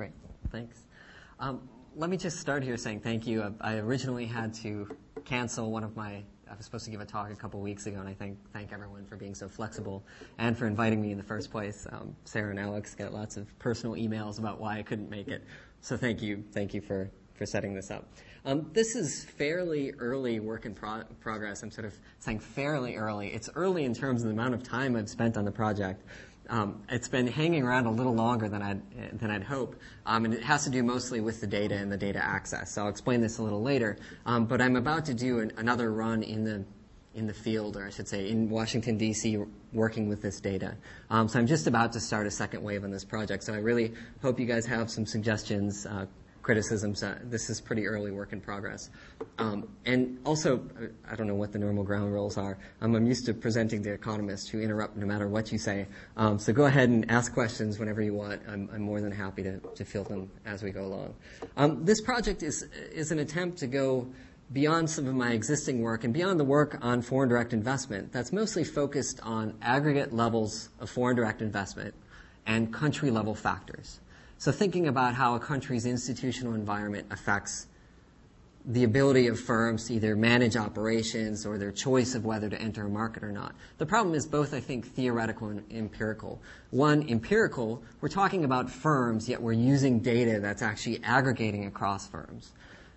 Great. Thanks. Um, let me just start here saying thank you. I originally had to cancel one of my I was supposed to give a talk a couple weeks ago, and I thank thank everyone for being so flexible and for inviting me in the first place. Um, Sarah and Alex got lots of personal emails about why I couldn't make it, so thank you, thank you for for setting this up. Um, this is fairly early work in pro- progress. I'm sort of saying fairly early. It's early in terms of the amount of time I've spent on the project. Um, it's been hanging around a little longer than I'd, than I'd hope, um, and it has to do mostly with the data and the data access. So I'll explain this a little later. Um, but I'm about to do an, another run in the in the field, or I should say, in Washington D.C., working with this data. Um, so I'm just about to start a second wave on this project. So I really hope you guys have some suggestions, uh, criticisms. Uh, this is pretty early work in progress. Um, and also, I don't know what the normal ground rules are. Um, I'm used to presenting to economists who interrupt no matter what you say. Um, so go ahead and ask questions whenever you want. I'm, I'm more than happy to, to field them as we go along. Um, this project is, is an attempt to go beyond some of my existing work and beyond the work on foreign direct investment that's mostly focused on aggregate levels of foreign direct investment and country level factors. So thinking about how a country's institutional environment affects the ability of firms to either manage operations or their choice of whether to enter a market or not. The problem is both, I think, theoretical and empirical. One, empirical, we're talking about firms, yet we're using data that's actually aggregating across firms.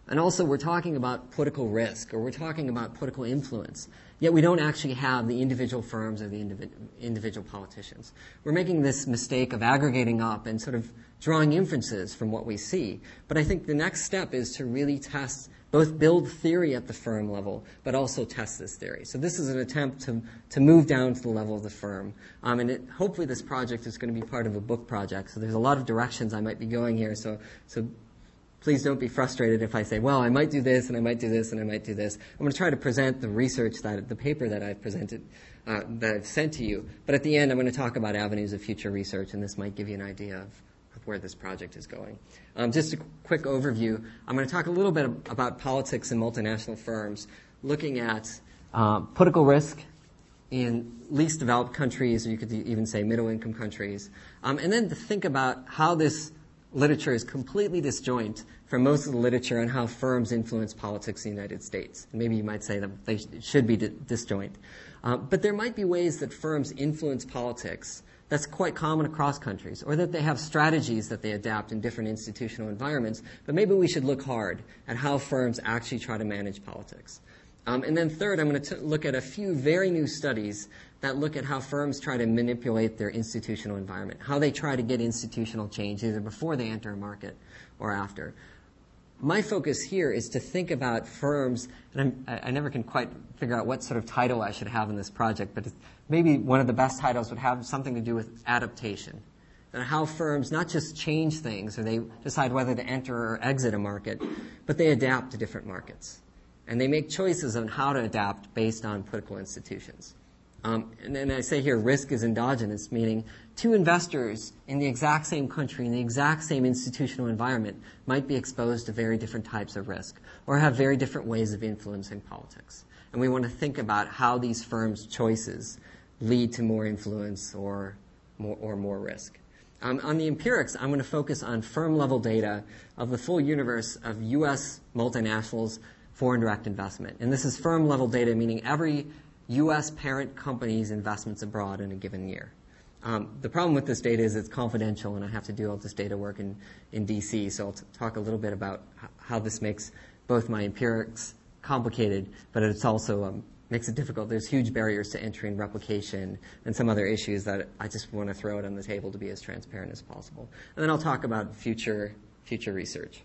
And also, we're talking about political risk or we're talking about political influence. Yet we don't actually have the individual firms or the individual politicians. We're making this mistake of aggregating up and sort of drawing inferences from what we see. But I think the next step is to really test, both build theory at the firm level, but also test this theory. So this is an attempt to, to move down to the level of the firm. Um, and it, hopefully this project is going to be part of a book project. So there's a lot of directions I might be going here. So, so please don't be frustrated if I say, well, I might do this and I might do this and I might do this. I'm going to try to present the research that, the paper that I've presented, uh, that I've sent to you. But at the end, I'm going to talk about avenues of future research and this might give you an idea of, of where this project is going. Um, just a quick overview. I'm going to talk a little bit about politics in multinational firms, looking at uh, political risk in least developed countries, or you could even say middle income countries, um, and then to think about how this literature is completely disjoint from most of the literature on how firms influence politics in the United States. Maybe you might say that they should be disjoint. Uh, but there might be ways that firms influence politics that's quite common across countries, or that they have strategies that they adapt in different institutional environments. But maybe we should look hard at how firms actually try to manage politics. Um, and then third, I'm going to look at a few very new studies that look at how firms try to manipulate their institutional environment, how they try to get institutional change either before they enter a market or after. My focus here is to think about firms, and I'm, i never can quite figure out what sort of title I should have in this project, but maybe one of the best titles would have something to do with adaptation. And how firms not just change things or they decide whether to enter or exit a market, but they adapt to different markets. And they make choices on how to adapt based on political institutions. Um, and then I say here, risk is endogenous, meaning two investors in the exact same country, in the exact same institutional environment, might be exposed to very different types of risk or have very different ways of influencing politics. And we want to think about how these firms' choices lead to more influence or more, or more risk. Um, on the empirics, I'm going to focus on firm level data of the full universe of U.S. multinationals foreign direct investment. And this is firm level data, meaning every U.S. parent company's investments abroad in a given year. Um, the problem with this data is it's confidential, and I have to do all this data work in, in DC. So I'll t- talk a little bit about h- how this makes both my empirics complicated, but it's also um, makes it difficult. There's huge barriers to entry and replication, and some other issues that I just want to throw it on the table to be as transparent as possible. And then I'll talk about future future research.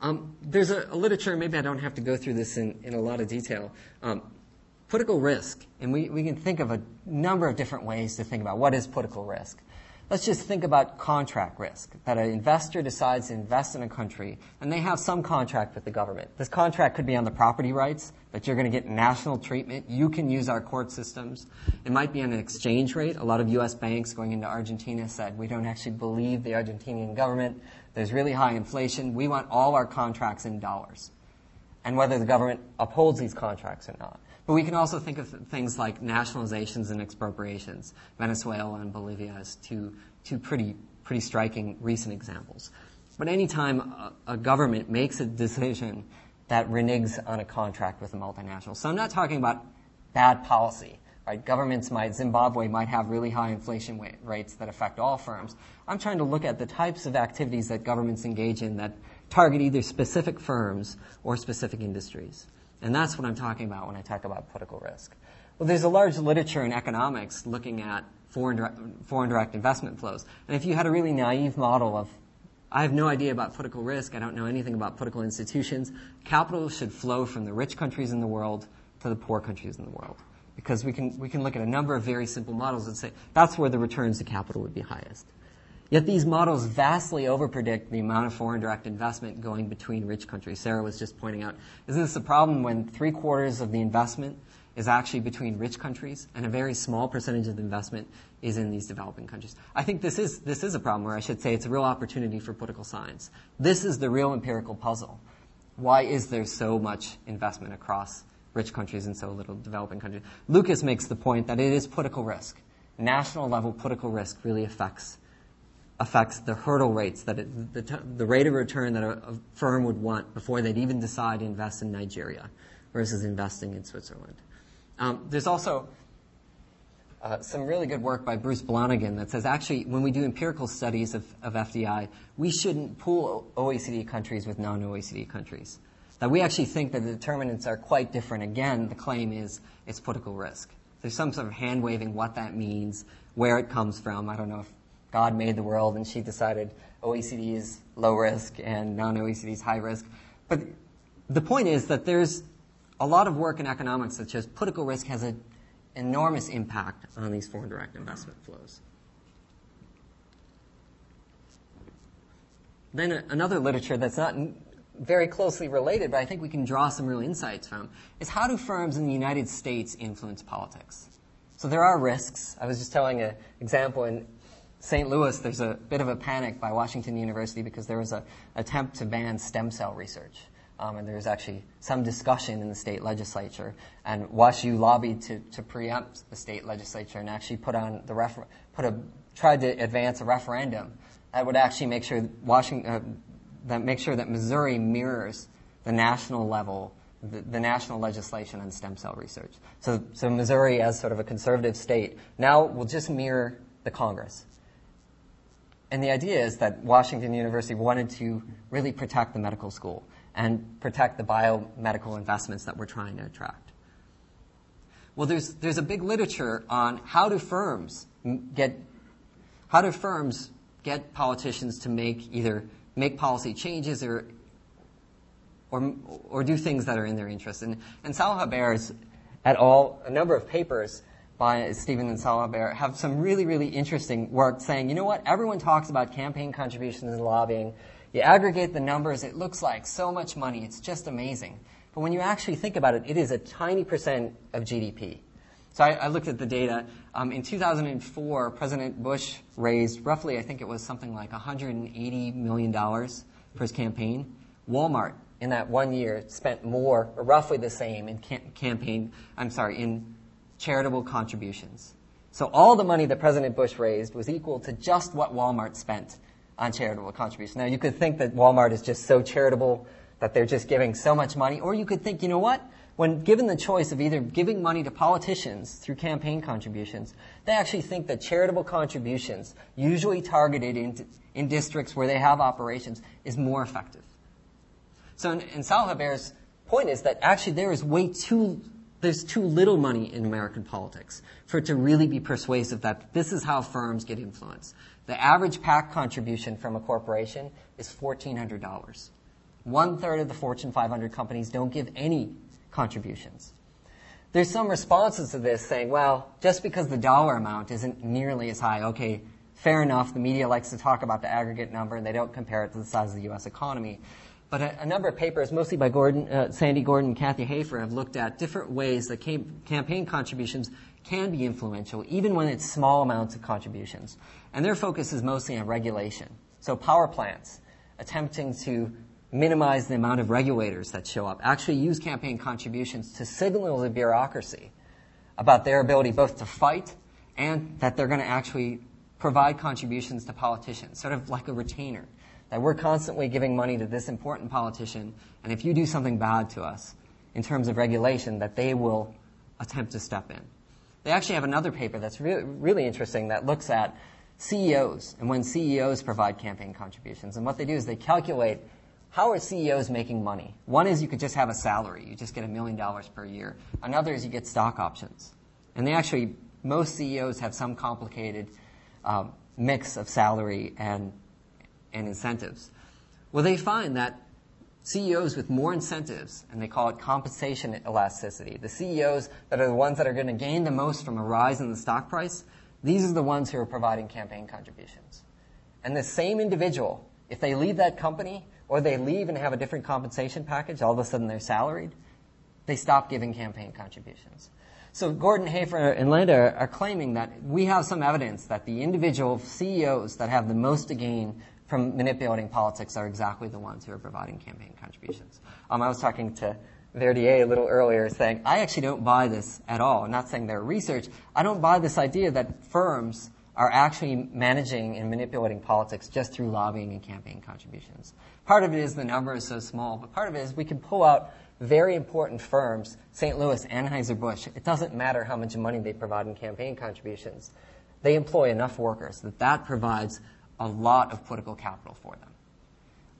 Um, there's a, a, literature, maybe I don't have to go through this in, in a lot of detail. Um, political risk, and we, we can think of a number of different ways to think about what is political risk. Let's just think about contract risk, that an investor decides to invest in a country and they have some contract with the government. This contract could be on the property rights, that you're going to get national treatment. You can use our court systems. It might be on an exchange rate. A lot of U.S. banks going into Argentina said, we don't actually believe the Argentinian government. There's really high inflation. We want all our contracts in dollars. And whether the government upholds these contracts or not. But we can also think of things like nationalizations and expropriations. Venezuela and Bolivia as two, two pretty pretty striking recent examples. But anytime a, a government makes a decision that reneges on a contract with a multinational, so I'm not talking about bad policy. Right? Governments might, Zimbabwe might have really high inflation rates that affect all firms. I'm trying to look at the types of activities that governments engage in that target either specific firms or specific industries. And that's what I'm talking about when I talk about political risk. Well, there's a large literature in economics looking at foreign direct, foreign direct investment flows. And if you had a really naive model of, I have no idea about political risk, I don't know anything about political institutions, capital should flow from the rich countries in the world to the poor countries in the world. Because we can, we can look at a number of very simple models and say that's where the returns to capital would be highest. Yet these models vastly overpredict the amount of foreign direct investment going between rich countries. Sarah was just pointing out, isn't this a problem when three quarters of the investment is actually between rich countries, and a very small percentage of the investment is in these developing countries. I think this is, this is a problem, or I should say it's a real opportunity for political science. This is the real empirical puzzle. Why is there so much investment across rich countries and so little developing countries? Lucas makes the point that it is political risk. National level political risk really affects affects the hurdle rates that it, the, the rate of return that a, a firm would want before they'd even decide to invest in Nigeria versus investing in Switzerland. Um, there's also uh, some really good work by Bruce Blonigen that says actually when we do empirical studies of, of FDI, we shouldn't pool OECD countries with non-OECD countries. That we actually think that the determinants are quite different. Again, the claim is it's political risk. There's some sort of hand waving what that means, where it comes from. I don't know if God made the world and she decided OECD is low risk and non-OECD is high risk. But the point is that there's a lot of work in economics that shows political risk has an enormous impact on these foreign direct investment flows. Then another literature that's not very closely related, but I think we can draw some real insights from, is how do firms in the United States influence politics? So there are risks. I was just telling an example in St. Louis, there's a bit of a panic by Washington University because there was an attempt to ban stem cell research. Um, and there was actually some discussion in the state legislature. And WashU lobbied to, to preempt the state legislature and actually put on the refer- put a tried to advance a referendum that would actually make sure Washington uh, that make sure that Missouri mirrors the national level the, the, national legislation on stem cell research. So, so Missouri, as sort of a conservative state, now will just mirror the Congress. And the idea is that Washington University wanted to really protect the medical school and protect the biomedical investments that we're trying to attract. Well, there's, there's a big literature on how do firms get, how do firms get politicians to make either make policy changes or, or, or do things that are in their interest. And, Ansolabehere at all, a number of papers by Stephen and Salah have some really, really interesting work saying, you know what, everyone talks about campaign contributions and lobbying you aggregate the numbers, it looks like so much money. It's just amazing. But when you actually think about it, it is a tiny percent of GDP. So I, I looked at the data. Um, in 2004, President Bush raised roughly, I think it was something like $180 million for his campaign. Walmart, in that one year, spent more, or roughly the same, in cam- campaign, I'm sorry, in charitable contributions. So all the money that President Bush raised was equal to just what Walmart spent on charitable contributions. Now, you could think that Walmart is just so charitable that they're just giving so much money, or you could think, you know what? When given the choice of either giving money to politicians through campaign contributions, they actually think that charitable contributions, usually targeted in, in districts where they have operations, is more effective. So, in, Ansolabehere's point is that actually there is way too there's too little money in American politics for it to really be persuasive that this is how firms get influence. The average PAC contribution from a corporation is $1,400. One third of the Fortune 500 companies don't give any contributions. There's some responses to this saying, well, just because the dollar amount isn't nearly as high, okay, fair enough, the media likes to talk about the aggregate number and they don't compare it to the size of the U.S. economy. But a, a number of papers, mostly by Gordon, uh, Sandy Gordon and Kathy Hafer, have looked at different ways that cam- campaign contributions can be influential, even when it's small amounts of contributions. And their focus is mostly on regulation. So power plants attempting to minimize the amount of regulators that show up actually use campaign contributions to signal the bureaucracy about their ability both to fight and that they're going to actually provide contributions to politicians, sort of like a retainer. That we're constantly giving money to this important politician, and if you do something bad to us in terms of regulation, that they will attempt to step in. They actually have another paper that's really, really interesting that looks at CEOs and when CEOs provide campaign contributions. And what they do is they calculate how are CEOs making money? One is you could just have a salary. You just get a million dollars per year. Another is you get stock options. And they actually, most CEOs have some complicated um, mix of salary and, and incentives. Well, they find that CEOs with more incentives, and they call it compensation elasticity, the CEOs that are the ones that are going to gain the most from a rise in the stock price, these are the ones who are providing campaign contributions. And the same individual, if they leave that company, or they leave and have a different compensation package, all of a sudden they're salaried, they stop giving campaign contributions. So Gordon, Hafer, and Landa are claiming that we have some evidence that the individual CEOs that have the most to gain from manipulating politics are exactly the ones who are providing campaign contributions. Um, I was talking to Verdier a little earlier saying, I actually don't buy this at all. I'm not saying they're research. I don't buy this idea that firms are actually managing and manipulating politics just through lobbying and campaign contributions. Part of it is the number is so small, but part of it is we can pull out very important firms, St. Louis, Anheuser-Busch. It doesn't matter how much money they provide in campaign contributions. They employ enough workers that that provides a lot of political capital for them.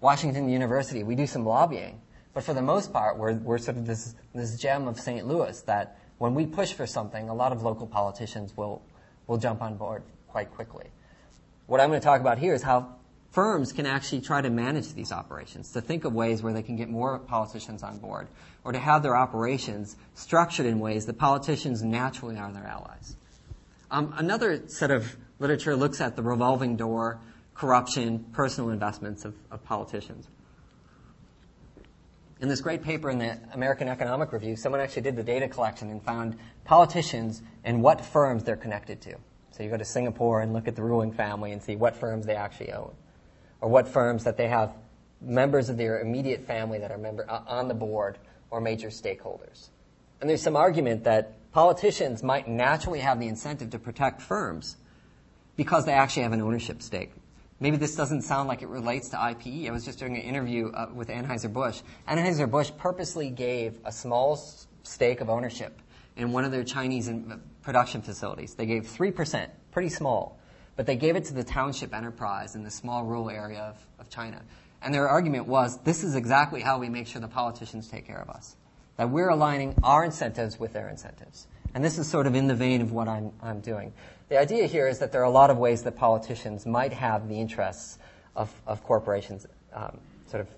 Washington University, we do some lobbying, but for the most part, we're, we're sort of this, this gem of St. Louis that when we push for something, a lot of local politicians will, will jump on board quite quickly. What I'm going to talk about here is how firms can actually try to manage these operations, to think of ways where they can get more politicians on board, or to have their operations structured in ways that politicians naturally are their allies. Um, another set of literature looks at the revolving door, corruption, personal investments of, of politicians. In this great paper in the American Economic Review, someone actually did the data collection and found politicians and what firms they're connected to. So you go to Singapore and look at the ruling family and see what firms they actually own, or what firms that they have members of their immediate family that are member, uh, on the board or major stakeholders. And there's some argument that politicians might naturally have the incentive to protect firms because they actually have an ownership stake. Maybe this doesn't sound like it relates to IPE. I was just doing an interview uh, with Anheuser-Busch. Anheuser-Busch purposely gave a small stake of ownership in one of their Chinese production facilities. They gave 3%, pretty small, but they gave it to the township enterprise in the small rural area of, of China. And their argument was this is exactly how we make sure the politicians take care of us. That we're aligning our incentives with their incentives. And this is sort of in the vein of what I'm, I'm doing. The idea here is that there are a lot of ways that politicians might have the interests of, of corporations um, sort of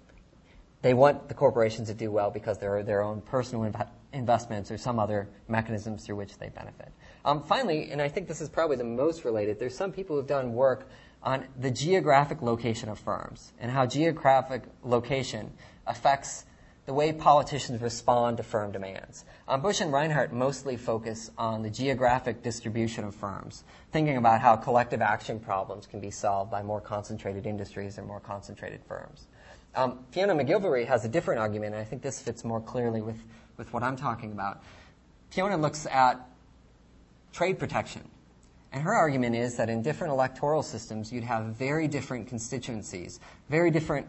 they want the corporations to do well because there are their own personal investments or some other mechanisms through which they benefit. Um, finally, and I think this is probably the most related, there's some people who've done work on the geographic location of firms and how geographic location affects the way politicians respond to firm demands. Um, Busch and Reinhardt mostly focus on the geographic distribution of firms, thinking about how collective action problems can be solved by more concentrated industries and more concentrated firms. Um, Fiona McGillivray has a different argument, and I think this fits more clearly with with what I'm talking about. Fiona looks at trade protection. And her argument is that in different electoral systems, you'd have very different constituencies, very different,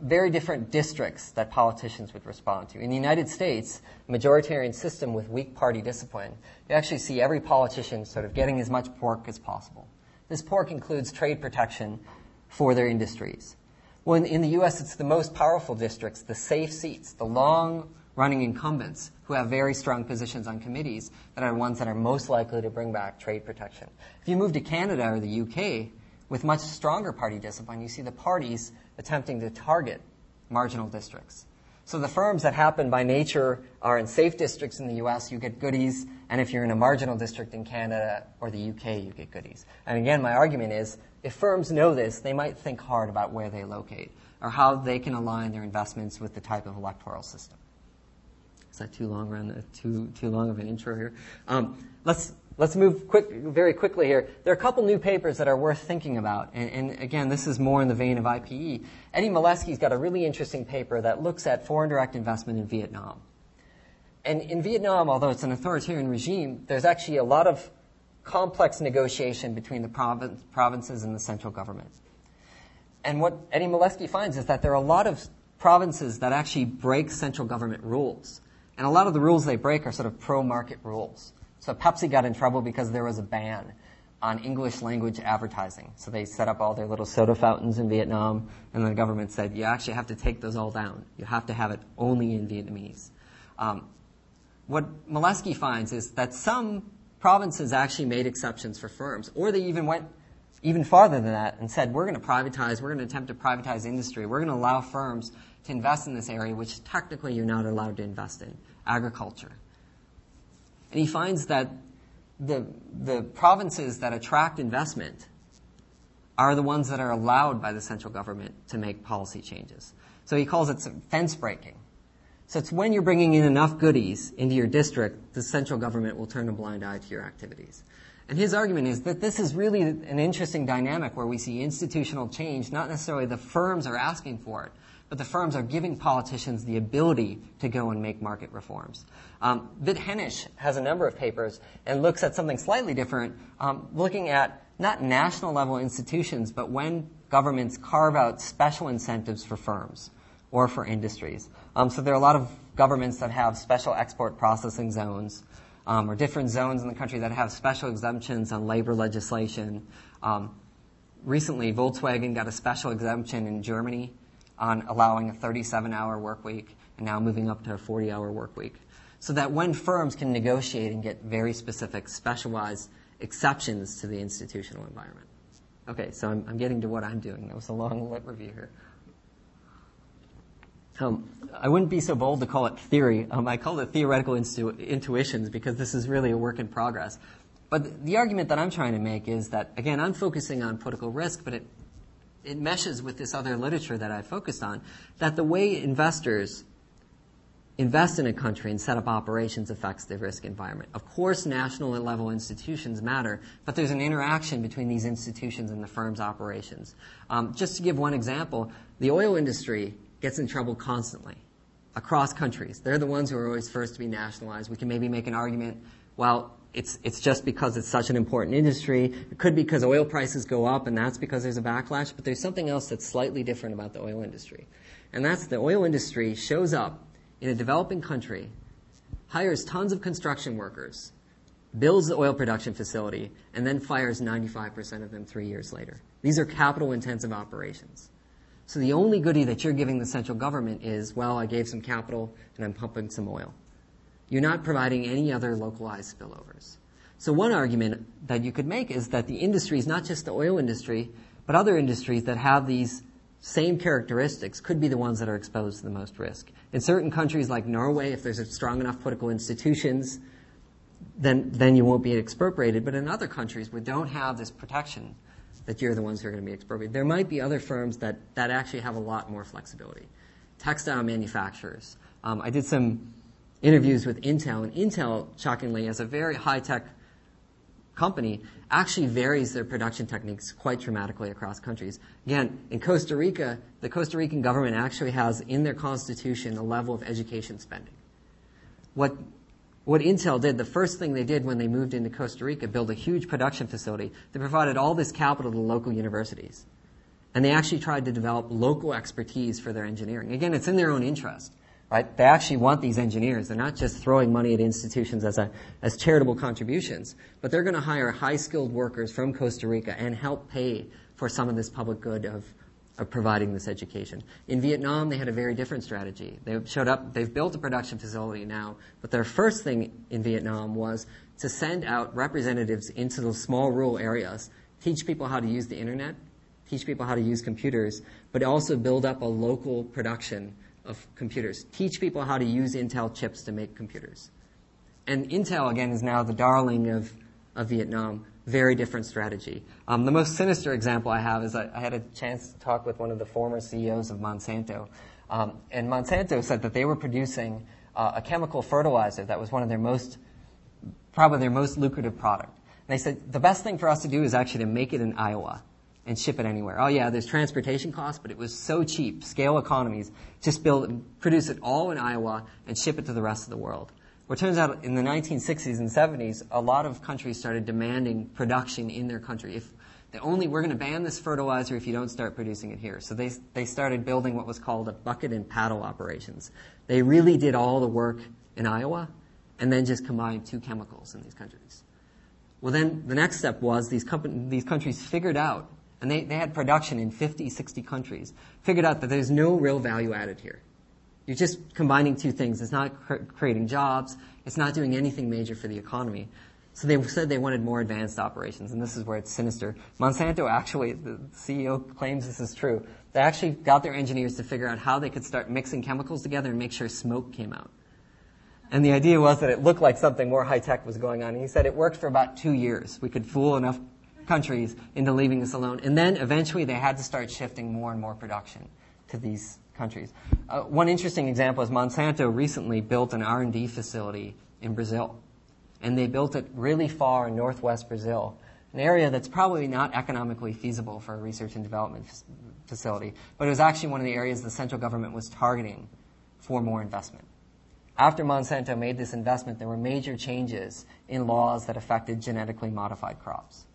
very different districts that politicians would respond to. In the United States, a majoritarian system with weak party discipline, you actually see every politician sort of getting as much pork as possible. This pork includes trade protection for their industries. Well, in, in the U.S., it's the most powerful districts, the safe seats, the long running incumbents who have very strong positions on committees that are ones that are most likely to bring back trade protection. If you move to Canada or the UK, with much stronger party discipline, you see the parties attempting to target marginal districts. So the firms that happen by nature are in safe districts in the US, you get goodies, and if you're in a marginal district in Canada or the UK, you get goodies. And again, my argument is if firms know this, they might think hard about where they locate or how they can align their investments with the type of electoral system. Is that too long, run, too, too long of an intro here? Um, let's, let's move quick, very quickly here. There are a couple new papers that are worth thinking about. And, and again, this is more in the vein of IPE. Eddie Malesky's got a really interesting paper that looks at foreign direct investment in Vietnam. And in Vietnam, although it's an authoritarian regime, there's actually a lot of complex negotiation between the province, provinces and the central government. And what Eddie Mielewski finds is that there are a lot of provinces that actually break central government rules. And a lot of the rules they break are sort of pro-market rules. So Pepsi got in trouble because there was a ban on English language advertising. So they set up all their little soda fountains in Vietnam, and the government said, you actually have to take those all down. You have to have it only in Vietnamese. Um, what Malesky finds is that some provinces actually made exceptions for firms, or they even went even farther than that and said, we're going to privatize, we're going to attempt to privatize industry, we're going to allow firms to invest in this area, which technically you're not allowed to invest in, agriculture. And he finds that the, the provinces that attract investment are the ones that are allowed by the central government to make policy changes. So he calls it fence breaking. So it's when you're bringing in enough goodies into your district, the central government will turn a blind eye to your activities. And his argument is that this is really an interesting dynamic where we see institutional change, not necessarily the firms are asking for it, but the firms are giving politicians the ability to go and make market reforms. Um, Henisz has a number of papers and looks at something slightly different, um, looking at not national level institutions, but when governments carve out special incentives for firms or for industries. Um, so there are a lot of governments that have special export processing zones. Um, or different zones in the country that have special exemptions on labor legislation. Um, recently, Volkswagen got a special exemption in Germany on allowing a 37 hour work week and now moving up to a 40 hour work week. So that when firms can negotiate and get very specific, specialized exceptions to the institutional environment. Okay, so I'm, I'm getting to what I'm doing. That was a long lit review here. Um, I wouldn't be so bold to call it theory. Um, I call it theoretical intu- intuitions because this is really a work in progress. But the argument that I'm trying to make is that, again, I'm focusing on political risk, but it it meshes with this other literature that I focused on, that the way investors invest in a country and set up operations affects the risk environment. Of course, national level institutions matter, but there's an interaction between these institutions and the firm's operations. Um, just to give one example, the oil industry gets in trouble constantly across countries. They're the ones who are always first to be nationalized. We can maybe make an argument, well, it's, it's just because it's such an important industry. It could be because oil prices go up and that's because there's a backlash, but there's something else that's slightly different about the oil industry. And that's the oil industry shows up in a developing country, hires tons of construction workers, builds the oil production facility, and then fires 95% of them three years later. These are capital intensive operations. So the only goodie that you're giving the central government is, well, I gave some capital and I'm pumping some oil. You're not providing any other localized spillovers. So one argument that you could make is that the industries, not just the oil industry, but other industries that have these same characteristics could be the ones that are exposed to the most risk. In certain countries like Norway, if there's strong enough political institutions, then, then you won't be expropriated. But in other countries we don't have this protection, that you're the ones who are going to be expropriated, there might be other firms that, that actually have a lot more flexibility. Textile manufacturers. Um, I did some interviews with Intel, and Intel, shockingly, as a very high tech company, actually varies their production techniques quite dramatically across countries. Again, in Costa Rica, the Costa Rican government actually has in their constitution a level of education spending. What what Intel did, the first thing they did when they moved into Costa Rica, build a huge production facility. They provided all this capital to local universities. And they actually tried to develop local expertise for their engineering. Again, it's in their own interest right? They actually want these engineers. They're not just throwing money at institutions as, a, as charitable contributions, but they're going to hire high skilled workers from Costa Rica and help pay for some of this public good of, of providing this education. In Vietnam, they had a very different strategy. They showed up, they've built a production facility now, but their first thing in Vietnam was to send out representatives into the small rural areas, teach people how to use the internet, teach people how to use computers, but also build up a local production of computers. Teach people how to use Intel chips to make computers. And Intel, again, is now the darling of, of Vietnam. Very different strategy. Um, the most sinister example I have is I, I, had a chance to talk with one of the former CEOs of Monsanto. Um, and Monsanto said that they were producing uh, a chemical fertilizer that was one of their most, probably their most lucrative product. And they said, the best thing for us to do is actually to make it in Iowa and ship it anywhere. Oh yeah, there's transportation costs, but it was so cheap, scale economies, just build, produce it all in Iowa and ship it to the rest of the world. Well, it turns out in the 1960s and 70s, a lot of countries started demanding production in their country. If the only we're going to ban this fertilizer if you don't start producing it here. So they they started building what was called a bucket and paddle operations. They really did all the work in Iowa, and then just combined two chemicals in these countries. Well, then the next step was these, company, these countries figured out, and they, they had production in 50, 60 countries, figured out that there's no real value added here. You're just combining two things. It's not cr- creating jobs. It's not doing anything major for the economy. So they said they wanted more advanced operations, and this is where it's sinister. Monsanto actually, the CEO claims this is true. They actually got their engineers to figure out how they could start mixing chemicals together and make sure smoke came out. And the idea was that it looked like something more high tech was going on. And he said it worked for about two years. We could fool enough countries into leaving us alone. And then eventually they had to start shifting more and more production to these countries. Uh, one interesting example is Monsanto recently built an R&D facility in Brazil. And they built it really far in northwest Brazil, an area that's probably not economically feasible for a research and development f- facility. But it was actually one of the areas the central government was targeting for more investment. After Monsanto made this investment, there were major changes in laws that affected genetically modified crops.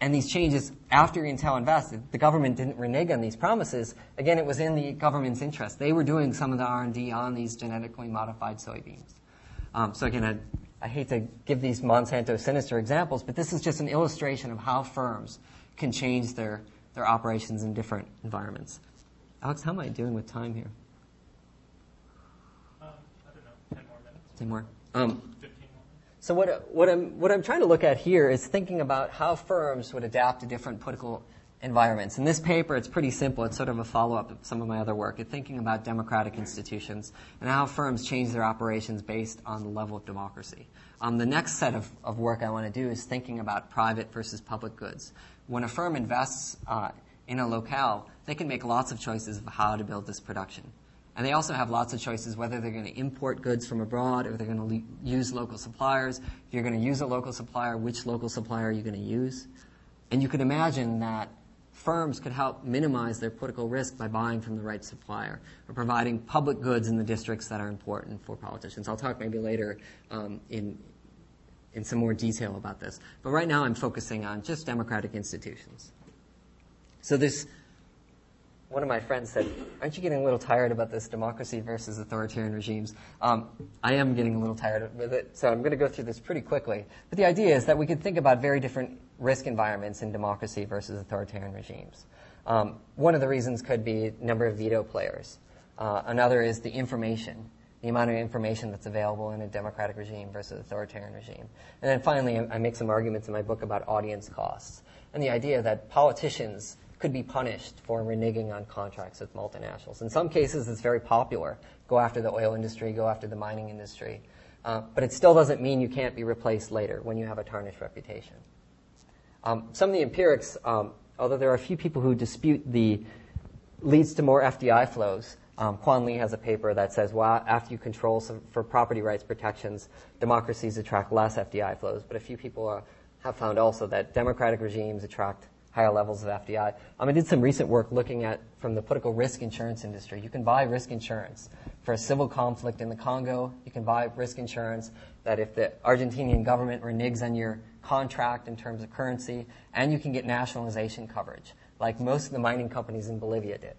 And these changes, after Intel invested, the government didn't renege on these promises. Again, it was in the government's interest. They were doing some of the R&D on these genetically modified soybeans. Um, so again, I, I hate to give these Monsanto sinister examples, but this is just an illustration of how firms can change their, their operations in different environments. Alex, how am I doing with time here? i don't know. Ten more. Um, so what, what, I'm, what I'm trying to look at here is thinking about how firms would adapt to different political environments. In this paper, it's pretty simple. It's sort of a follow-up of some of my other work. It's thinking about democratic institutions and how firms change their operations based on the level of democracy. Um, the next set of, of work I want to do is thinking about private versus public goods. When a firm invests uh, in a locale, they can make lots of choices of how to build this production. And they also have lots of choices whether they're going to import goods from abroad or they're going to le- use local suppliers. If you're going to use a local supplier, which local supplier are you going to use? And you could imagine that firms could help minimize their political risk by buying from the right supplier or providing public goods in the districts that are important for politicians. I'll talk maybe later um, in, in some more detail about this. But right now I'm focusing on just democratic institutions. So this one of my friends said, Aren't you getting a little tired about this democracy versus authoritarian regimes? Um, I am getting a little tired with it, so I'm going to go through this pretty quickly. But the idea is that we could think about very different risk environments in democracy versus authoritarian regimes. Um, one of the reasons could be number of veto players. Uh, another is the information, the amount of information that's available in a democratic regime versus authoritarian regime. And then finally, I make some arguments in my book about audience costs and the idea that politicians could be punished for reneging on contracts with multinationals. In some cases, it's very popular. Go after the oil industry, go after the mining industry. Uh, but it still doesn't mean you can't be replaced later when you have a tarnished reputation. Um, some of the empirics, um, although there are a few people who dispute the leads to more FDI flows, um, Quan Li has a paper that says, well, after you control some, for property rights protections, democracies attract less FDI flows. But a few people uh, have found also that democratic regimes attract higher levels of FDI. Um, I did some recent work looking at from the political risk insurance industry. You can buy risk insurance for a civil conflict in the Congo. You can buy risk insurance that if the Argentinian government reneges on your contract in terms of currency, and you can get nationalization coverage, like most of the mining companies in Bolivia did.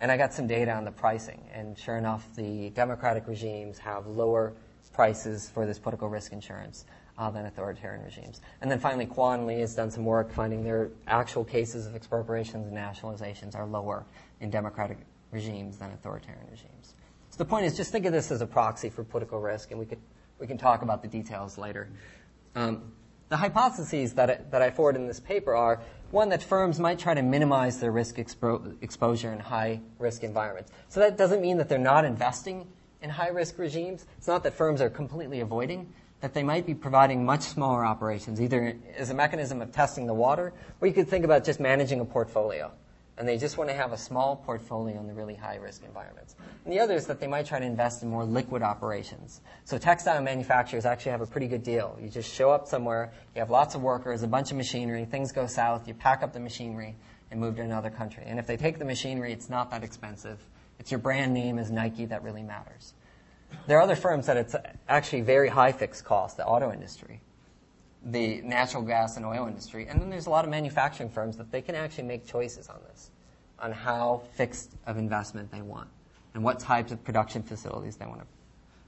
And I got some data on the pricing, and sure enough, the democratic regimes have lower prices for this political risk insurance uh, than authoritarian regimes. And then finally, Quan Li has done some work finding their actual cases of expropriations and nationalizations are lower in democratic regimes than authoritarian regimes. So the point is, just think of this as a proxy for political risk, and we could we can talk about the details later. Um, the hypotheses that I, that I forward in this paper are one that firms might try to minimize their risk expo- exposure in high risk environments. So that doesn't mean that they're not investing in high risk regimes. It's not that firms are completely avoiding, that they might be providing much smaller operations, either as a mechanism of testing the water, or you could think about just managing a portfolio. And they just want to have a small portfolio in the really high risk environments. And the other is that they might try to invest in more liquid operations. So textile manufacturers actually have a pretty good deal. You just show up somewhere, you have lots of workers, a bunch of machinery, things go south, you pack up the machinery and move to another country. And if they take the machinery, it's not that expensive. It's your brand name as Nike that really matters. There are other firms that it's actually very high fixed cost, the auto industry, the natural gas and oil industry, and then there's a lot of manufacturing firms that they can actually make choices on this, on how fixed of investment they want, and what types of production facilities they want to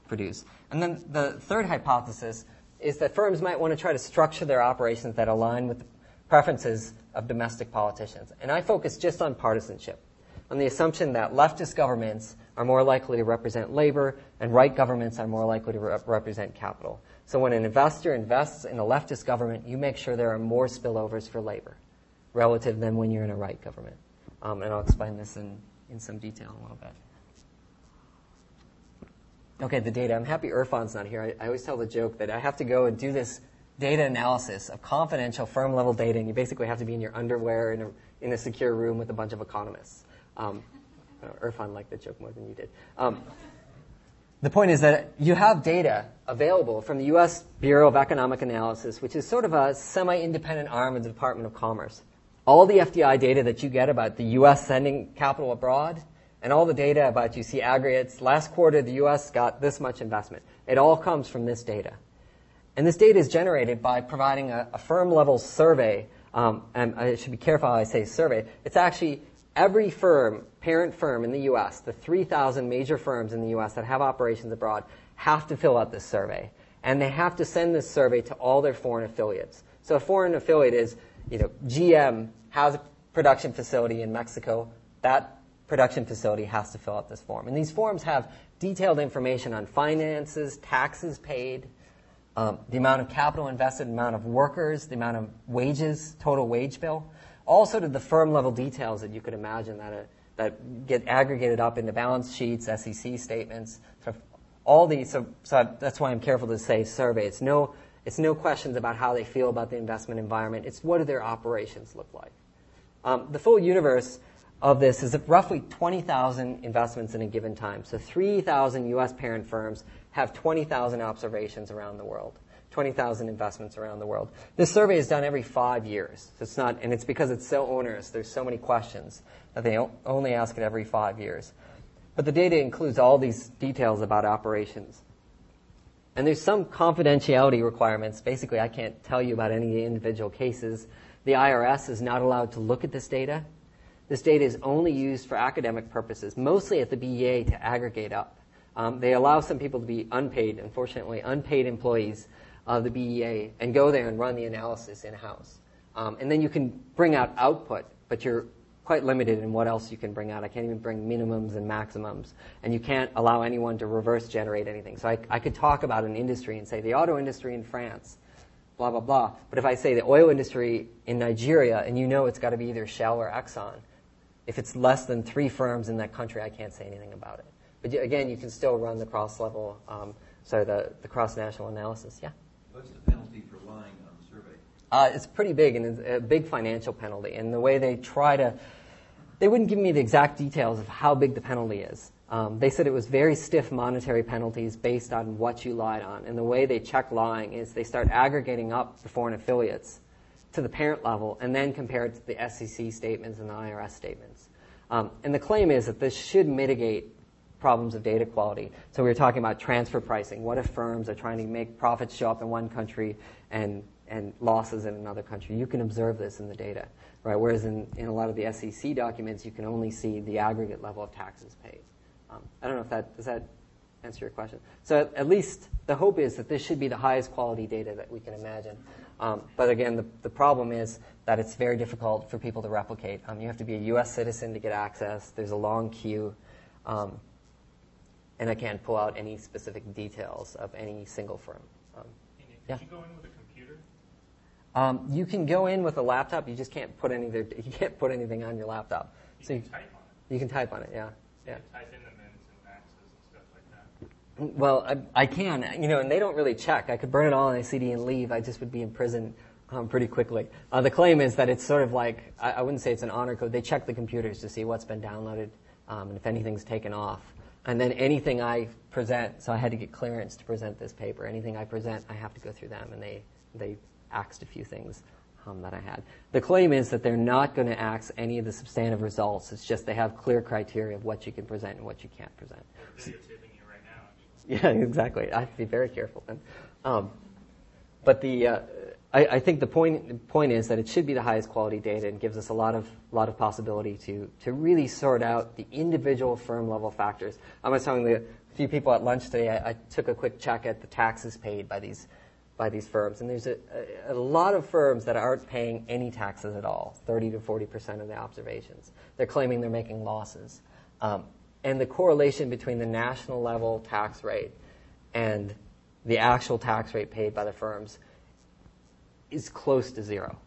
produce. And then the third hypothesis is that firms might want to try to structure their operations that align with the preferences of domestic politicians. And I focus just on partisanship, on the assumption that leftist governments are more likely to represent labor and right governments are more likely to re- represent capital. So when an investor invests in a leftist government, you make sure there are more spillovers for labor relative than when you're in a right government. Um, and I'll explain this in, in some detail in a little bit. Okay, the data. I'm happy Irfan's not here. I, I, always tell the joke that I have to go and do this data analysis of confidential firm level data, and you basically have to be in your underwear in a, in a secure room with a bunch of economists. Um, Irfan liked the joke more than you did. Um, the point is that you have data available from the U.S. Bureau of Economic Analysis, which is sort of a semi independent arm of the Department of Commerce. All the FDI data that you get about the U.S. sending capital abroad and all the data about you see aggregates. Last quarter, the U.S. got this much investment. It all comes from this data. And this data is generated by providing a, a firm level survey. Um, and I should be careful how I say survey. It's actually every firm, parent firm in the U.S., the 3,000 major firms in the U.S. that have operations abroad, have to fill out this survey. And they have to send this survey to all their foreign affiliates. So a foreign affiliate is, you know, GM has a production facility in Mexico. That production facility has to fill out this form. And these forms have detailed information on finances, taxes paid, um, the amount of capital invested, amount of workers, the amount of wages, total wage bill, all sort of the firm level details that you could imagine that, uh, that get aggregated up into balance sheets, SEC statements, sort of all these. So, so that's why I'm careful to say survey. It's no, it's no questions about how they feel about the investment environment. It's what do their operations look like. Um, the full universe of this is roughly 20,000 investments in a given time. So 3,000 U.S. parent firms have 20,000 observations around the world, 20,000 investments around the world. This survey is done every five years. So it's not, and it's because it's so onerous. There's so many questions that they only ask it every five years. But the data includes all these details about operations. And there's some confidentiality requirements. Basically, I can't tell you about any individual cases. The IRS is not allowed to look at this data this data is only used for academic purposes, mostly at the BEA to aggregate up. Um, they allow some people to be unpaid, unfortunately, unpaid employees of the BEA and go there and run the analysis in house. Um, and then you can bring out output, but you're quite limited in what else you can bring out. I can't even bring minimums and maximums. And you can't allow anyone to reverse generate anything. So I, I could talk about an industry and say the auto industry in France, blah, blah, blah. But if I say the oil industry in Nigeria, and you know it's got to be either Shell or Exxon, if it's less than three firms in that country, I can't say anything about it. But again, you can still run the cross-level, um, sorry, the, the cross-national analysis. Yeah? What's the penalty for lying on the survey? Uh, it's pretty big, and it's a big financial penalty. And the way they try to, they wouldn't give me the exact details of how big the penalty is. Um, they said it was very stiff monetary penalties based on what you lied on. And the way they check lying is they start aggregating up the foreign affiliates to the parent level and then compare it to the SEC statements and the IRS statements. Um, and the claim is that this should mitigate problems of data quality. So we were talking about transfer pricing. What if firms are trying to make profits show up in one country and, and losses in another country? You can observe this in the data, right? Whereas in, in a lot of the SEC documents, you can only see the aggregate level of taxes paid. Um, I don't know if that, does that answer your question? So at, at least the hope is that this should be the highest quality data that we can imagine. Um, but again, the, the problem is that it's very difficult for people to replicate. Um, you have to be a U.S. citizen to get access. There's a long queue. Um, and I can't pull out any specific details of any single firm. Um, yeah. you go in with a computer? Um, you can go in with a laptop. You just can't put anything. You can't put anything on your laptop. You so can you, type on it. You can type on it. Yeah. So yeah. type in the minutes and maxes and stuff like that. Well, I, I, can, you know, and they don't really check. I could burn it all on a CD and leave. I just would be in prison um, pretty quickly. Uh, the claim is that it's sort of like, I, I, wouldn't say it's an honor code. They check the computers to see what's been downloaded um, and if anything's taken off. And then anything I present, so I had to get clearance to present this paper. Anything I present, I have to go through them, and they, they axed a few things um, that I had. The claim is that they're not going to axe any of the substantive results. It's just they have clear criteria of what you can present and what you can't present. Yeah, exactly. I have to be very careful then. Um, but the, uh, I, I, think the point, point is that it should be the highest quality data and gives us a lot of, lot of possibility to, to really sort out the individual firm level factors. I was telling the few people at lunch today, I, I took a quick check at the taxes paid by these, by these firms. And there's a, a, lot of firms that aren't paying any taxes at all, 30 to 40% of the observations. They're claiming they're making losses. Um, and the correlation between the national level tax rate and the actual tax rate paid by the firms is close to zero.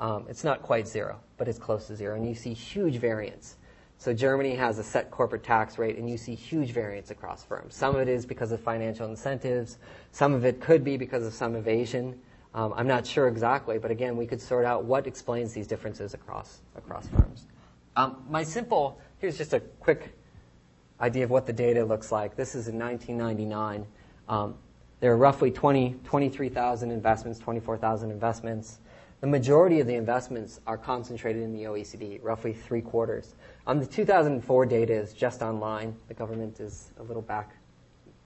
Um, it's not quite zero, but it's close to zero. And you see huge variance. So Germany has a set corporate tax rate, and you see huge variance across firms. Some of it is because of financial incentives. Some of it could be because of some evasion. Um, I'm not sure exactly, but again, we could sort out what explains these differences across across firms. Um, my simple here's just a quick idea of what the data looks like. This is in 1999. Um, there are roughly 20, 23,000 investments, 24,000 investments. The majority of the investments are concentrated in the OECD, roughly three quarters. Um, the 2004 data is just online. The government is a little back,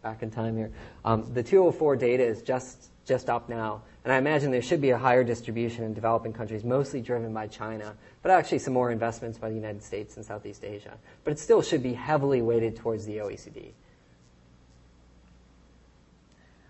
back in time here. Um, the 204 data is just, just up now. And I imagine there should be a higher distribution in developing countries, mostly driven by China, but actually some more investments by the United States and Southeast Asia. But it still should be heavily weighted towards the OECD.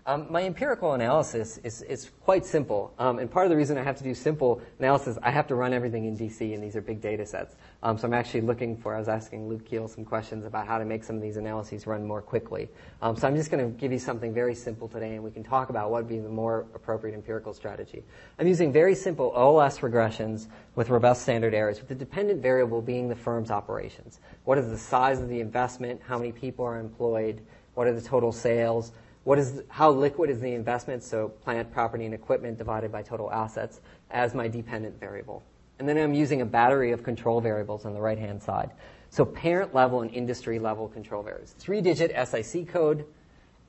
Um, my empirical analysis is, is quite simple. Um, and part of the reason I have to do simple analysis, I have to run everything in DC, and these are big data sets. Um, so I'm actually looking for, I was asking Luke Keele some questions about how to make some of these analyses run more quickly. Um, so I'm just going to give you something very simple today, and we can talk about what would be the more appropriate empirical strategy. I'm using very simple OLS regressions with robust standard errors, with the dependent variable being the firm's operations. What is the size of the investment? How many people are employed? What are the total sales? What is, how liquid is the investment, so plant, property, and equipment divided by total assets, as my dependent variable. And then I'm using a battery of control variables on the right-hand side. So parent level and industry level control variables. Three digit SIC code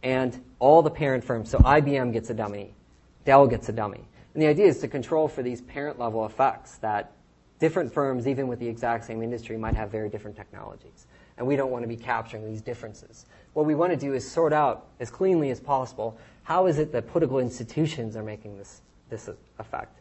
and all the parent firms. So IBM gets a dummy. Dell gets a dummy. And the idea is to control for these parent level effects that different firms, even with the exact same industry, might have very different technologies. And we don't want to be capturing these differences what we want to do is sort out as cleanly as possible how is it that political institutions are making this, this effect.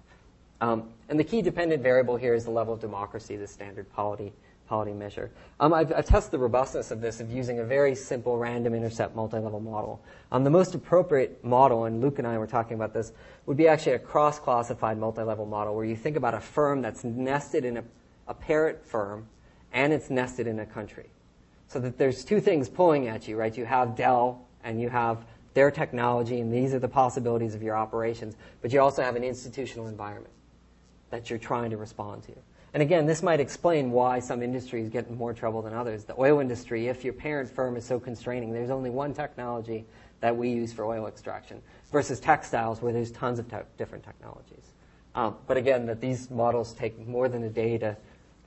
Um, and the key dependent variable here is the level of democracy, the standard polity, polity measure. Um, I've, I've, tested the robustness of this of using a very simple random intercept multi-level model. Um, the most appropriate model, and Luke and I were talking about this, would be actually a cross-classified multi-level model where you think about a firm that's nested in a, a parent firm and it's nested in a country. So that there's two things pulling at you, right? You have Dell and you have their technology, and these are the possibilities of your operations, but you also have an institutional environment that you're trying to respond to. And again, this might explain why some industries get in more trouble than others. The oil industry, if your parent firm is so constraining, there's only one technology that we use for oil extraction versus textiles where there's tons of te- different technologies. Um, but again, that these models take more than a day to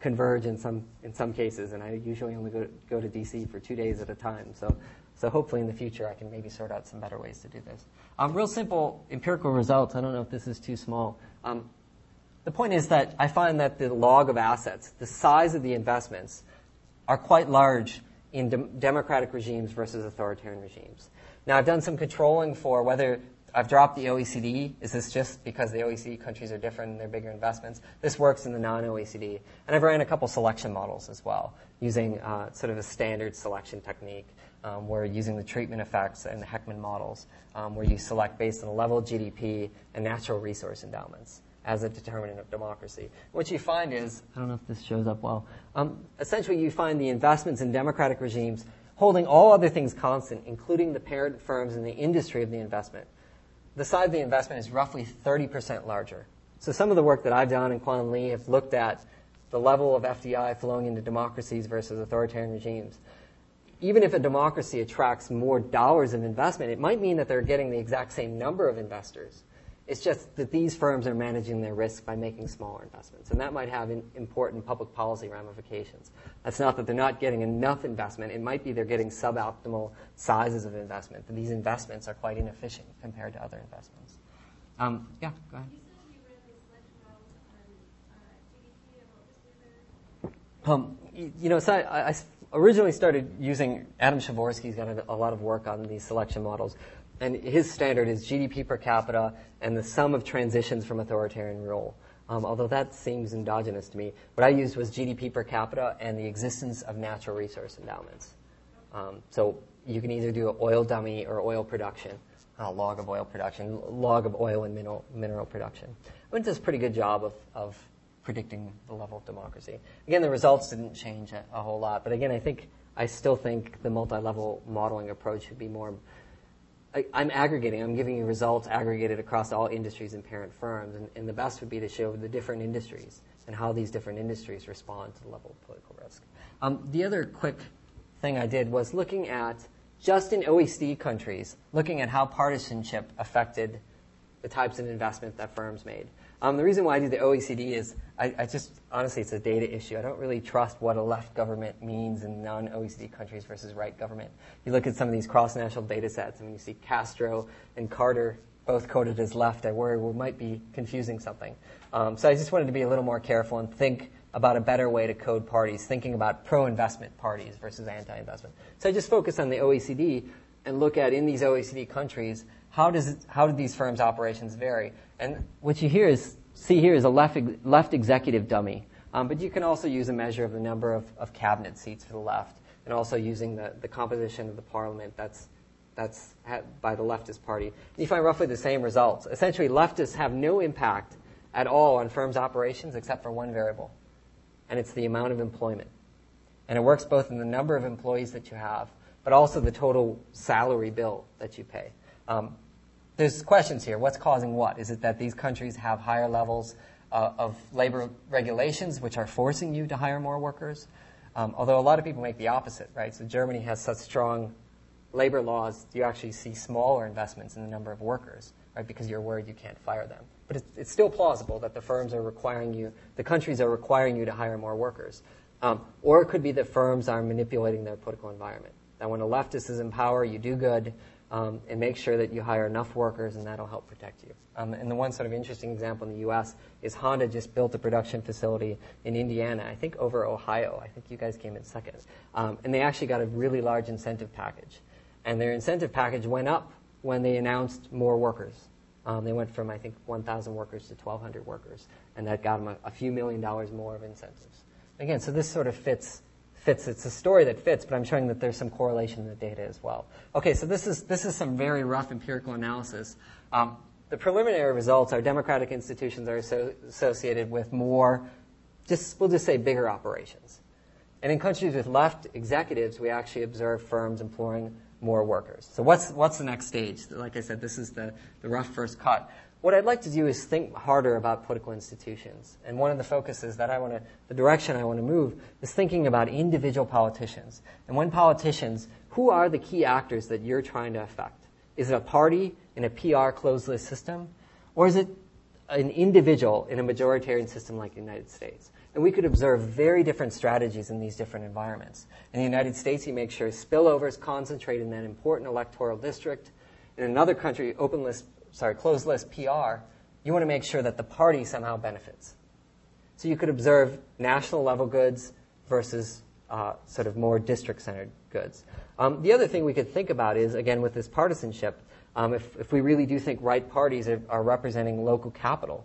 converge in some in some cases, and I usually only go to, go to DC for two days at a time. So, so hopefully in the future I can maybe sort out some better ways to do this. Um, real simple empirical results. I don't know if this is too small. Um, the point is that I find that the log of assets, the size of the investments, are quite large in de- democratic regimes versus authoritarian regimes. Now, I've done some controlling for whether I've dropped the OECD. Is this just because the OECD countries are different and they're bigger investments? This works in the non-OECD. And I've ran a couple selection models as well, using uh, sort of a standard selection technique. Um, where using the treatment effects and the Heckman models, um, where you select based on the level of GDP and natural resource endowments as a determinant of democracy. What you find is, I don't know if this shows up well, um, essentially you find the investments in democratic regimes holding all other things constant, including the parent firms and the industry of the investment, the size of the investment is roughly 30% larger. So some of the work that I've done and Quan Li have looked at the level of FDI flowing into democracies versus authoritarian regimes. Even if a democracy attracts more dollars of investment, it might mean that they're getting the exact same number of investors. It's just that these firms are managing their risk by making smaller investments, and that might have important public policy ramifications. That's not that they're not getting enough investment. It might be they're getting suboptimal sizes of investment. And these investments are quite inefficient compared to other investments. Um, yeah, go ahead. Um, you know, so I, I, originally started using Adam Przeworski's got a, a lot of work on these selection models, and his standard is GDP per capita and the sum of transitions from authoritarian rule. Um, although that seems endogenous to me, what I used was GDP per capita and the existence of natural resource endowments. Um, so you can either do an oil dummy or oil production, a log of oil production, log of oil and mineral, mineral production. It does a pretty good job of, of predicting the level of democracy. Again, the results didn't change a, a whole lot, but again, I think I still think the multi-level modeling approach should be more. I, am aggregating. I'm giving you results aggregated across all industries and parent firms, and, and the best would be to show the different industries and how these different industries respond to the level of political risk. Um, the other quick thing I did was looking at just in OECD countries, looking at how partisanship affected the types of investment that firms made. Um, the reason why I do the OECD is I, I, just, honestly, it's a data issue. I don't really trust what a left government means in non OECD countries versus right government. You look at some of these cross national data sets, and you see Castro and Carter both coded as left, I worry we might be confusing something. Um, so I just wanted to be a little more careful and think about a better way to code parties, thinking about pro investment parties versus anti investment. So I just focus on the OECD and look at in these OECD countries how does how do these firms' operations vary? And what you hear is see here is a left left executive dummy, um, but you can also use a measure of the number of, of cabinet seats for the left, and also using the, the composition of the parliament that's that's by the leftist party. You find roughly the same results. Essentially, leftists have no impact at all on firms' operations except for one variable, and it's the amount of employment. And it works both in the number of employees that you have, but also the total salary bill that you pay. Um, there's questions here. What's causing what? Is it that these countries have higher levels uh, of labor regulations, which are forcing you to hire more workers? Um, although a lot of people make the opposite, right? So Germany has such strong labor laws, you actually see smaller investments in the number of workers, right? Because you're worried you can't fire them. But it's, it's still plausible that the firms are requiring you, the countries are requiring you to hire more workers. Um, or it could be that firms are manipulating their political environment. That when a leftist is in power, you do good, um, and make sure that you hire enough workers, and that'll help protect you. Um, and the one sort of interesting example in the U.S. is Honda just built a production facility in Indiana, I think over Ohio. I think you guys came in second. Um, and they actually got a really large incentive package. And their incentive package went up when they announced more workers. Um, they went from, I think, 1,000 workers to 1,200 workers, and that got them a, a few million dollars more of incentives. Again, so this sort of fits fits. It's a story that fits, but I'm showing that there's some correlation in the data as well. Okay, so this is, this is some very rough empirical analysis. Um, the preliminary results are democratic institutions are so, associated with more, just, we'll just say bigger operations. And in countries with left executives, we actually observe firms employing more workers. So what's, what's the next stage? Like I said, this is the, the rough first cut what I'd like to do is think harder about political institutions. And one of the focuses that I want to, the direction I want to move is thinking about individual politicians. And when politicians, who are the key actors that you're trying to affect? Is it a party in a PR closed list system? Or is it an individual in a majoritarian system like the United States? And we could observe very different strategies in these different environments. In the United States, you make sure spillovers concentrate in that important electoral district. In another country, open list sorry, closed list PR, you want to make sure that the party somehow benefits. So you could observe national level goods versus uh, sort of more district centered goods. Um, the other thing we could think about is, again, with this partisanship, um, if, if we really do think right parties are, are representing local capital,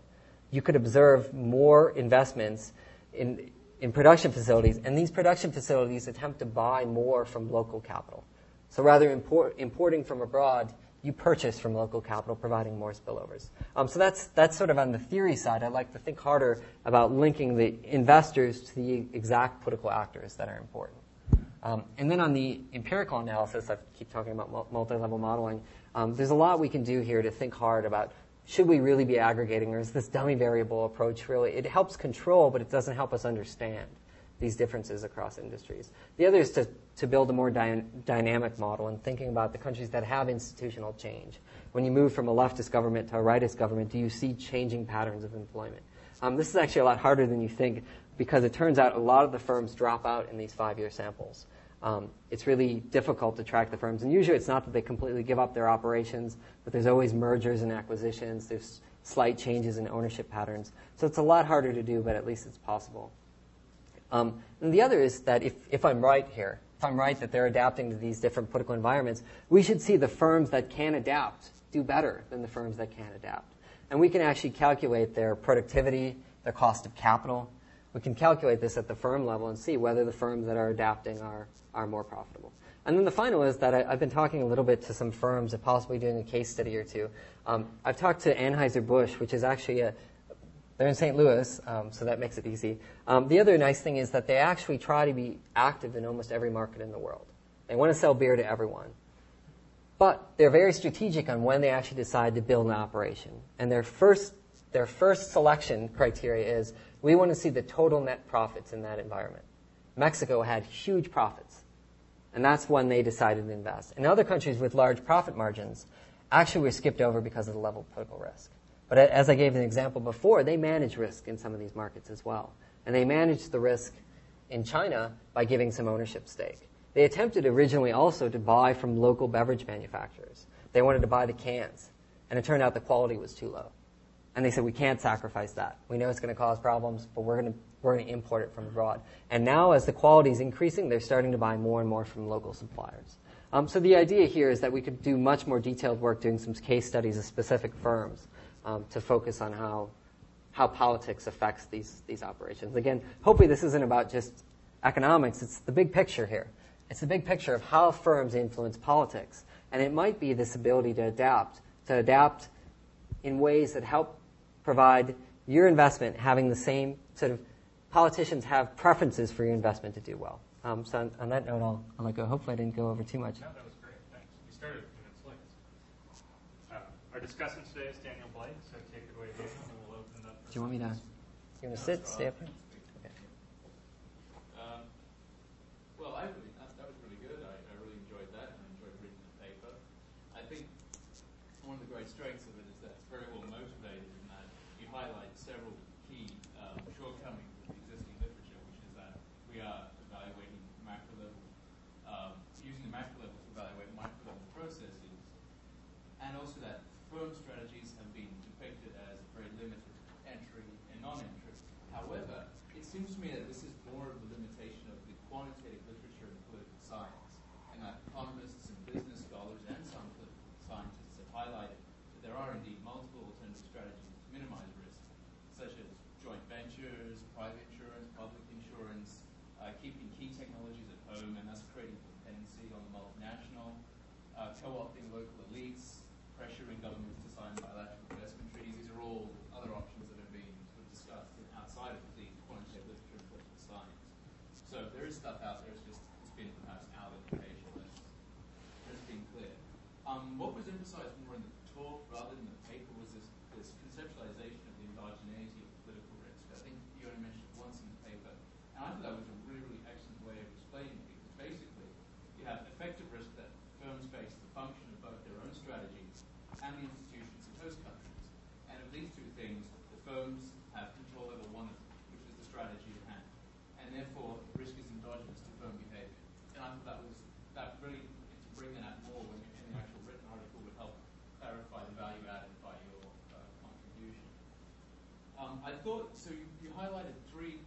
you could observe more investments in, in production facilities, and these production facilities attempt to buy more from local capital. So rather import, importing from abroad, you purchase from local capital, providing more spillovers. Um, so that's that's sort of on the theory side. I'd like to think harder about linking the investors to the exact political actors that are important. Um, and then on the empirical analysis, I keep talking about multi-level modeling. Um, there's a lot we can do here to think hard about should we really be aggregating, or is this dummy variable approach really? It helps control, but it doesn't help us understand these differences across industries. The other is to, to build a more dy- dynamic model and thinking about the countries that have institutional change. When you move from a leftist government to a rightist government, do you see changing patterns of employment? Um, this is actually a lot harder than you think because it turns out a lot of the firms drop out in these five year samples. Um, it's really difficult to track the firms. And usually it's not that they completely give up their operations, but there's always mergers and acquisitions, there's slight changes in ownership patterns. So it's a lot harder to do, but at least it's possible. Um, and the other is that if, if I'm right here, if I'm right that they're adapting to these different political environments, we should see the firms that can adapt do better than the firms that can't adapt. And we can actually calculate their productivity, their cost of capital. We can calculate this at the firm level and see whether the firms that are adapting are, are more profitable. And then the final is that I, have been talking a little bit to some firms and possibly doing a case study or two. Um, I've talked to Anheuser-Busch, which is actually a, they're in St. Louis, um, so that makes it easy. Um, the other nice thing is that they actually try to be active in almost every market in the world. They want to sell beer to everyone. But they're very strategic on when they actually decide to build an operation. And their first, their first selection criteria is we want to see the total net profits in that environment. Mexico had huge profits. And that's when they decided to invest. In other countries with large profit margins, actually were skipped over because of the level of political risk. But as I gave an example before, they manage risk in some of these markets as well. And they manage the risk in China by giving some ownership stake. They attempted originally also to buy from local beverage manufacturers. They wanted to buy the cans, and it turned out the quality was too low. And they said, we can't sacrifice that. We know it's going to cause problems, but we're going to, we're going to import it from abroad. And now, as the quality is increasing, they're starting to buy more and more from local suppliers. Um, so the idea here is that we could do much more detailed work doing some case studies of specific firms um, to focus on how, how politics affects these, these operations. Again, hopefully this isn't about just economics, it's the big picture here. It's the big picture of how firms influence politics. And it might be this ability to adapt, to adapt in ways that help provide your investment having the same sort of politicians have preferences for your investment to do well. Um, so on, on, that note, I'll, I'll let go. Hopefully I didn't go over too much. No, that was great. Thanks. You started minutes late. Uh, our today is Blake, so take it away, Daniel, and we'll open it up. Do you want me to? You want to sit? Stay up here? Okay. Um, well, I really, that, that was really good. I, I really enjoyed that and enjoyed reading the paper. I think one of the great strengths of it is that it's very well motivated in that you highlight several key um, shortcomings of the existing literature, which is that we are evaluating macro level, um, using the macro level to evaluate micro level processes, and also that firm strategies have been depicted as very limited entry and non-entry. However, it seems to me that this is more of a limitation of the quantitative literature in political science, and that economists and business scholars and some political scientists have highlighted that there are indeed multiple alternative strategies to minimize risk, such as joint ventures, private insurance, public insurance, uh, keeping key technologies at home, and thus creating dependency on the multinational, uh, co-opting local elites, pressuring governments to sign bilateral investment treaties. These are all other options that have been sort of discussed outside of the quantitative literature and political science. So there is stuff out there. It's just it's been perhaps our interpretation. Let's, let's be clear. Um, what was emphasized more in the talk rather than the paper was this, this conceptualization of the endogeneity of political risk. I think you only mentioned it once in the paper, and I thought that was a really, really excellent way of explaining it because basically you have effective risk that firms face the function of both their own strategies and the institutions of host countries. And of these two things, the firms have control over one of them, which is the strategy at hand. And therefore, risk is endogenous to firm behavior. And I thought that was that really to bring that out more when in the actual written article would help clarify the value added by your uh, contribution. Um, I thought so. You, you, highlighted three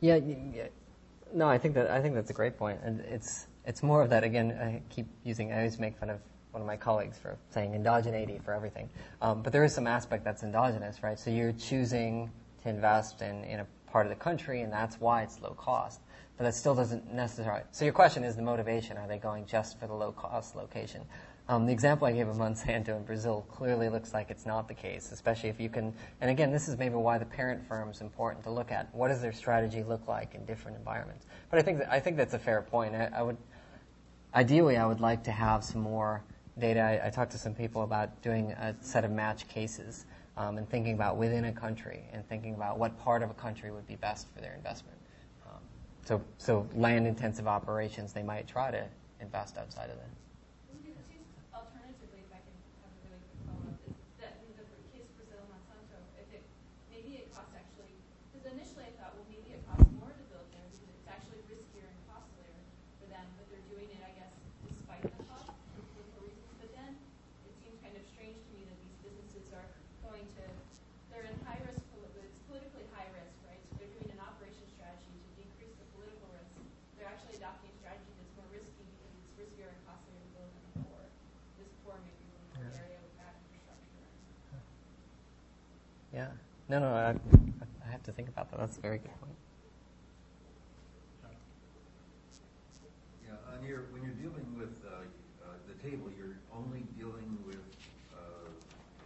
Yeah, yeah, no, I think that I think that's a great point, and it's it's more of that. Again, I keep using. I always make fun of one of my colleagues for saying endogeneity for everything, um, but there is some aspect that's endogenous, right? So you're choosing to invest in in a part of the country, and that's why it's low cost. But that still doesn't necessarily. So your question is the motivation: Are they going just for the low cost location? Um, the example I gave of Monsanto in Brazil clearly looks like it's not the case, especially if you can. And again, this is maybe why the parent firm is important to look at. What does their strategy look like in different environments? But I think that, I think that's a fair point. I, I would, ideally, I would like to have some more data. I, I talked to some people about doing a set of match cases um, and thinking about within a country and thinking about what part of a country would be best for their investment. Um, so, so land-intensive operations, they might try to invest outside of that. Alternatively, if I can have a really quick follow-up, is that in the case Brazil Monsanto, if it, maybe it costs actually, because initially I thought, well, maybe it costs more to build there because it's actually riskier and costlier for them, but they're doing it, I guess, despite the cost for political reasons. But then it seems kind of strange to me that these businesses are going to, they're in high risk, poli- it's politically high risk, right? So they're doing an operation strategy to decrease the political risk. They're actually adopting a strategy that's more risky because it's riskier and costlier to build in a poor, this poor maybe rural Yeah. area with bad infrastructure. Yeah. No, no, I, I have to think about that. That's a very good point. Yeah, on your, when you're dealing with uh, uh, the table, you're only dealing with uh,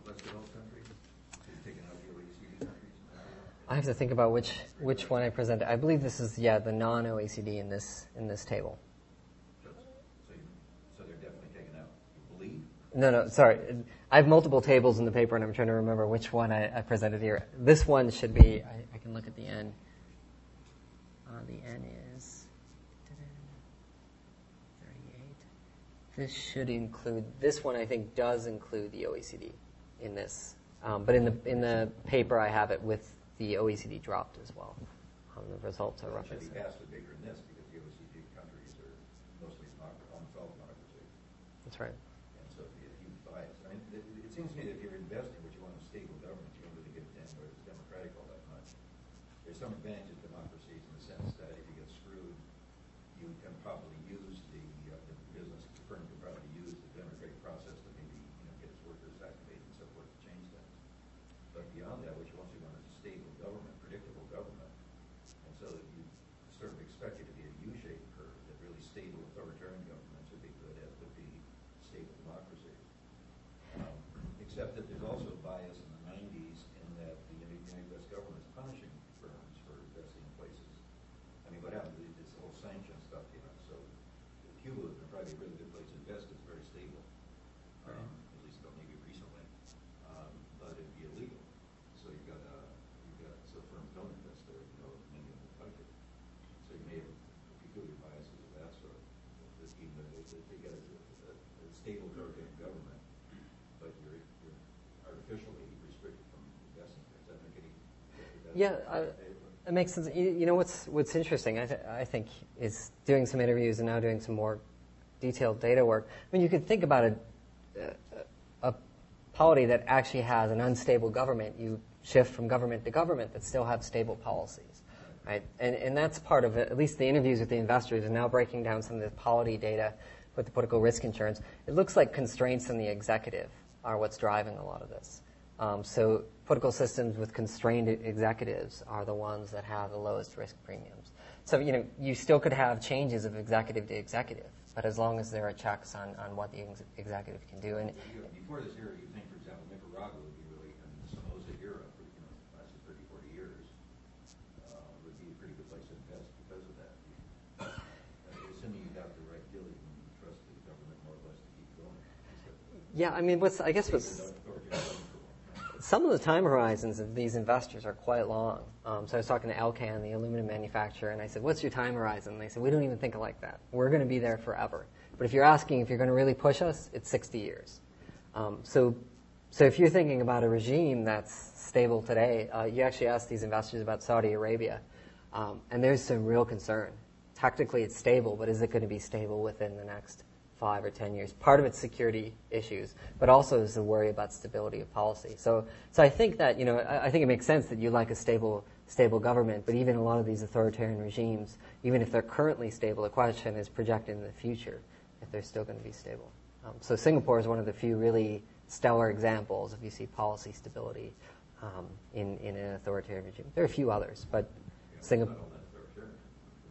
less developed countries? So you're taking out the OECD countries? in that table? I have to think about which which one I presented. I believe this is yeah the non-OECD in this in this table. So, so you- so they're definitely taken out, you believe? No, no, sorry. I have multiple tables in the paper, and I'm trying to remember which one I, I presented here. This one should be. I, I can look at the N. Uh, the N is thirty-eight. This should include. This one I think does include the OECD in this, um, but in the in the paper I have it with the OECD dropped as well. Um, the results are it roughly. should be vastly bigger than this, because the OECD countries are mostly democ- almost all democracy. That's right. And so if you bias, I mean, it, it seems to me that if you're investing, what you want is stable government, you don't really give a damn whether it's democratic all that much. There's some advantage of democracies in the sense that if you get screwed, you can probably use the, uh, the business, the firm can probably use the democratic process to maybe, you know, get its workers activated and so forth to change things. But beyond that, what you also want is a stable government, predictable government. And so that you sort of expect it to be a U-shaped curve, that really stable authoritarian governments would be good, as would be stable democracies. Um, Except that there's also bias in the nineties in that the United U.S. government is punishing firms for investing in places. I mean, what happened, to this whole sanction stuff came out, so Cuba would probably a really good place to invest, it's very stable. Um, at least until maybe recently, um, but it'd be illegal. So you've got, uh, you've got, so firms don't invest there, you know, many of them like it. So you may have peculiar biases of that sort, that even though they, they get a, a, a stable authoritarian government, but you're, you're artificially restricted from investing there. Does that make any? is that- Yeah, It makes sense. You, you know what's what's interesting, I, th- I think, is doing some interviews and now doing some more detailed data work. I mean, you could think about a, a, polity that actually has an unstable government. You shift from government to government that still have stable policies, right? And and that's part of it. At least the interviews with the investors are now breaking down some of the polity data with the political risk insurance. It looks like constraints in the executive are what's driving a lot of this. Um, so political systems with constrained executives are the ones that have the lowest risk premiums. So you know you still could have changes of executive to executive, but as long as there are checks on, on what the ex- executive can do. And Before this era, you think, for example, Nicaragua would be really, and the Somoza era, for, you know, lasted 30, 40 years, uh, would be a pretty good place to invest because of that. Uh, Assuming you got the right deal, you can trust the government more or less to keep going. yeah, I mean, what's I guess what's Stable authoritarian government for a long time. Some of the time horizons of these investors are quite long. Um, so I was talking to Alcan, the aluminum manufacturer, and I said, "What's your time horizon?" And they said, "We don't even think like that. We're going to be there forever. But if you're asking if you're going to really push us, it's 60 years." Um, so, so if you're thinking about a regime that's stable today, uh, you actually ask these investors about Saudi Arabia, um, and there's some real concern. Tactically, it's stable, but is it going to be stable within the next five or ten years? Part of it's security issues, but also is the worry about stability of policy. So, so I think that you know, I, I think it makes sense that you like a stable stable government. But even a lot of these authoritarian regimes, even if they're currently stable, the question is projected in the future if they're still going to be stable. Um, so Singapore is one of the few really stellar examples if you see policy stability um, in, in an authoritarian regime. There are a few others, but Singapore. not all that authoritarian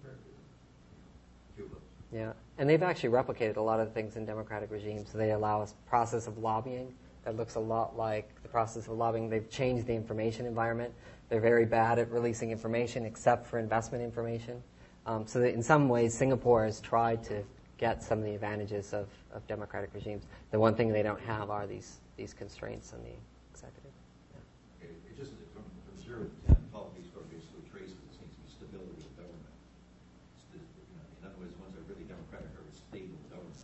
compared to Cuba. Yeah, and they've actually replicated a lot of things in democratic regimes. So they allow a process of lobbying that looks a lot like the process of lobbying. They've changed the information environment. They're very bad at releasing information except for investment information. Um, so in some ways, Singapore has tried to get some of the advantages of, of democratic regimes. The one thing they don't have are these, these constraints on the executive. Yeah. Okay, it just, from, from zero to ten, politics sort of basically traces, it seems to be stability of government. It's the- you know, In other words, ones that are really democratic are stable governments.